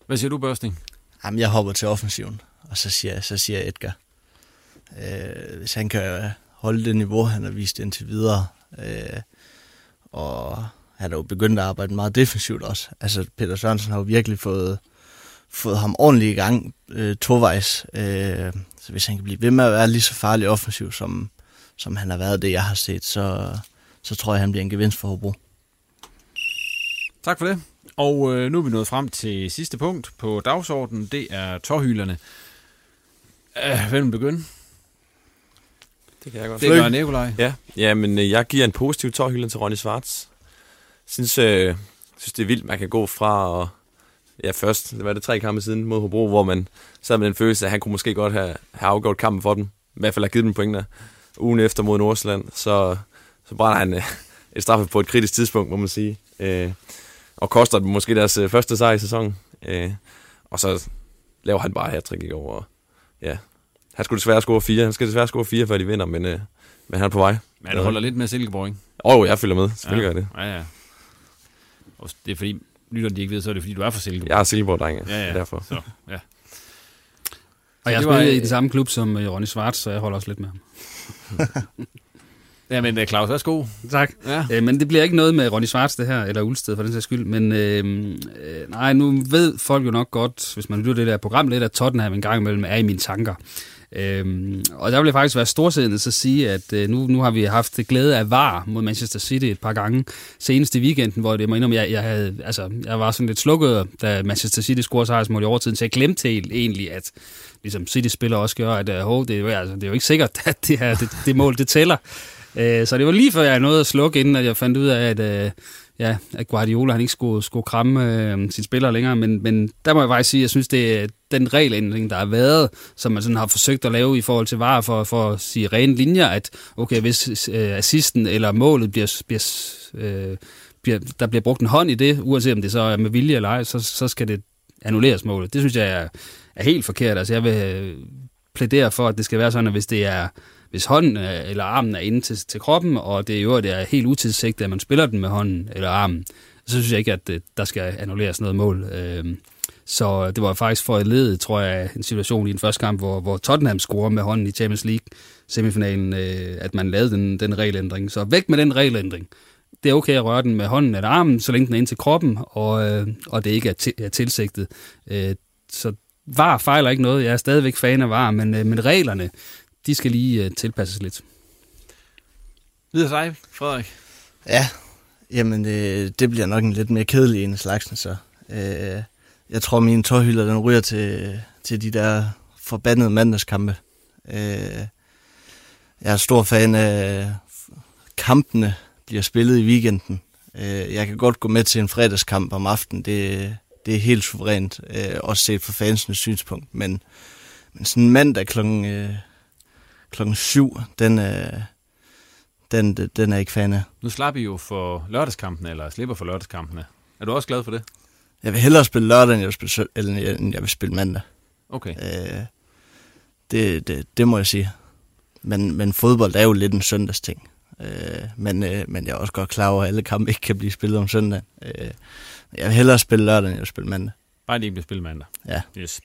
Hvad siger du, Børsting? Jamen, jeg hopper til offensiven, og så siger, så siger jeg Edgar. Øh, hvis han kan holde det niveau, han har vist indtil videre. Øh, og han er jo begyndt at arbejde meget defensivt også. Altså, Peter Sørensen har jo virkelig fået, fået ham ordentligt i gang øh, tovejs. Øh, så hvis han kan blive ved med at være lige så farlig offensiv, som, som han har været det, jeg har set, så, så tror jeg, han bliver en gevinst for Hobro. Tak for det. Og øh, nu er vi nået frem til sidste punkt på dagsordenen. Det er tårhylerne. Øh, hvem vil begynde? Det kan jeg godt. Det gør Nikolaj. Ja, ja men øh, jeg giver en positiv tårhylde til Ronny Svarts. Synes, øh, synes, det er vildt, man kan gå fra og ja, først, det var det tre kampe siden mod Hobro, hvor man sad med den følelse, at han kunne måske godt have, have afgjort kampen for dem. I hvert fald have givet dem point der. Ugen efter mod Nordsjælland, så, så brænder han øh, et straffe på et kritisk tidspunkt, må man sige. Øh, og koster dem måske deres øh, første sejr i sæsonen. Øh, og så laver han bare hat i går. Og, ja, han skulle desværre score fire. Han skal desværre score fire, før de vinder, men, øh, men han er på vej. Men han holder lidt med Silkeborg, ikke? Åh, oh, jeg følger med. Selvfølgelig ja. gør det. Ja, ja. Og det er fordi, lytterne de ikke ved, så er det fordi, du er fra Silkeborg. Jeg er Silkeborg-dreng, ja, ja. derfor. Så, ja. Og jeg spiller i den samme klub som øh, Ronny Svart, så jeg holder også lidt med ham. Ja, men øh, Claus, værsgo. Tak. Ja. Øh, men det bliver ikke noget med Ronny Svarts det her, eller Ulsted for den sags skyld. Men øh, øh, nej, nu ved folk jo nok godt, hvis man lytter det der program lidt, at Tottenham en gang imellem er i mine tanker. Øhm, og der vil jeg faktisk være storsindet så sige, at øh, nu, nu har vi haft glæde af VAR mod Manchester City et par gange. Senest i weekenden, hvor det må indrømme, jeg, jeg, havde, altså, jeg var sådan lidt slukket, da Manchester City scorede sejrsmål i overtiden, så jeg glemte helt egentlig, at ligesom City-spiller også gør, at øh, det, er jo, altså, det er jo ikke sikkert, at det, her, det, det mål det tæller. Øh, så det var lige før jeg nåede at slukke, inden at jeg fandt ud af, at, øh, ja, at Guardiola han ikke skulle, skulle kramme øh, sine spillere længere. Men, men der må jeg faktisk sige, at jeg synes, det er den regelændring, der har været, som man sådan har forsøgt at lave i forhold til VAR for, for at sige rene linjer, at okay, hvis øh, assisten eller målet bliver, bliver, øh, bliver, der bliver brugt en hånd i det, uanset om det så er med vilje eller ej, så, så skal det annulleres målet. Det synes jeg er, er helt forkert. Altså jeg vil øh, plædere for, at det skal være sådan, at hvis det er hvis hånden eller armen er inde til, til kroppen, og det er jo det er helt utilsigtet, at man spiller den med hånden eller armen, så synes jeg ikke, at det, der skal annulleres noget mål. Øhm, så det var faktisk for et led, tror jeg, en situation i den første kamp, hvor, hvor Tottenham scorer med hånden i Champions League semifinalen, øh, at man lavede den, den regelændring. Så væk med den regelændring. Det er okay at røre den med hånden eller armen, så længe den er ind til kroppen, og, øh, og det ikke er, er tilsigtet. Øh, så VAR fejler ikke noget. Jeg er stadigvæk fan af VAR, men, øh, men reglerne, de skal lige uh, tilpasses lidt. Videre dig, Frederik. Ja, jamen øh, det bliver nok en lidt mere kedelig en slags, så. Øh, jeg tror, min tårhylder, den ryger til, til de der forbandede mandagskampe. Øh, jeg er stor fan af kampene bliver spillet i weekenden. Øh, jeg kan godt gå med til en fredagskamp om aftenen. Det, det er helt suverænt, øh, også set fra fansenes synspunkt. Men, men sådan en mandag klokken... Øh, klokken 7, den, øh, den, den er ikke fan af. Nu slapper I jo for lørdagskampene, eller slipper for lørdagskampene. Er du også glad for det? Jeg vil hellere spille lørdag, end jeg vil spille, eller, end jeg vil spille mandag. Okay. Øh, det, det, det må jeg sige. Men, men fodbold er jo lidt en søndagsting. Øh, men, øh, men jeg er også godt klar over, at alle kampe ikke kan blive spillet om søndag. Øh, jeg vil hellere spille lørdag, end jeg vil spille mandag. Bare lige blive spillet mandag. Ja. Yes.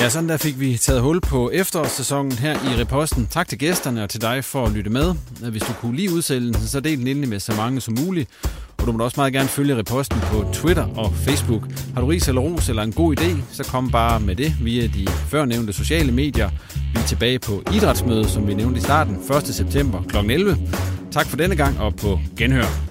Ja, sådan der fik vi taget hul på efterårssæsonen her i Reposten. Tak til gæsterne og til dig for at lytte med. Hvis du kunne lide udsendelsen, så del den endelig med så mange som muligt. Og du må også meget gerne følge Reposten på Twitter og Facebook. Har du ris eller ros eller en god idé, så kom bare med det via de førnævnte sociale medier. Vi er tilbage på idrætsmødet, som vi nævnte i starten, 1. september kl. 11. Tak for denne gang og på genhør.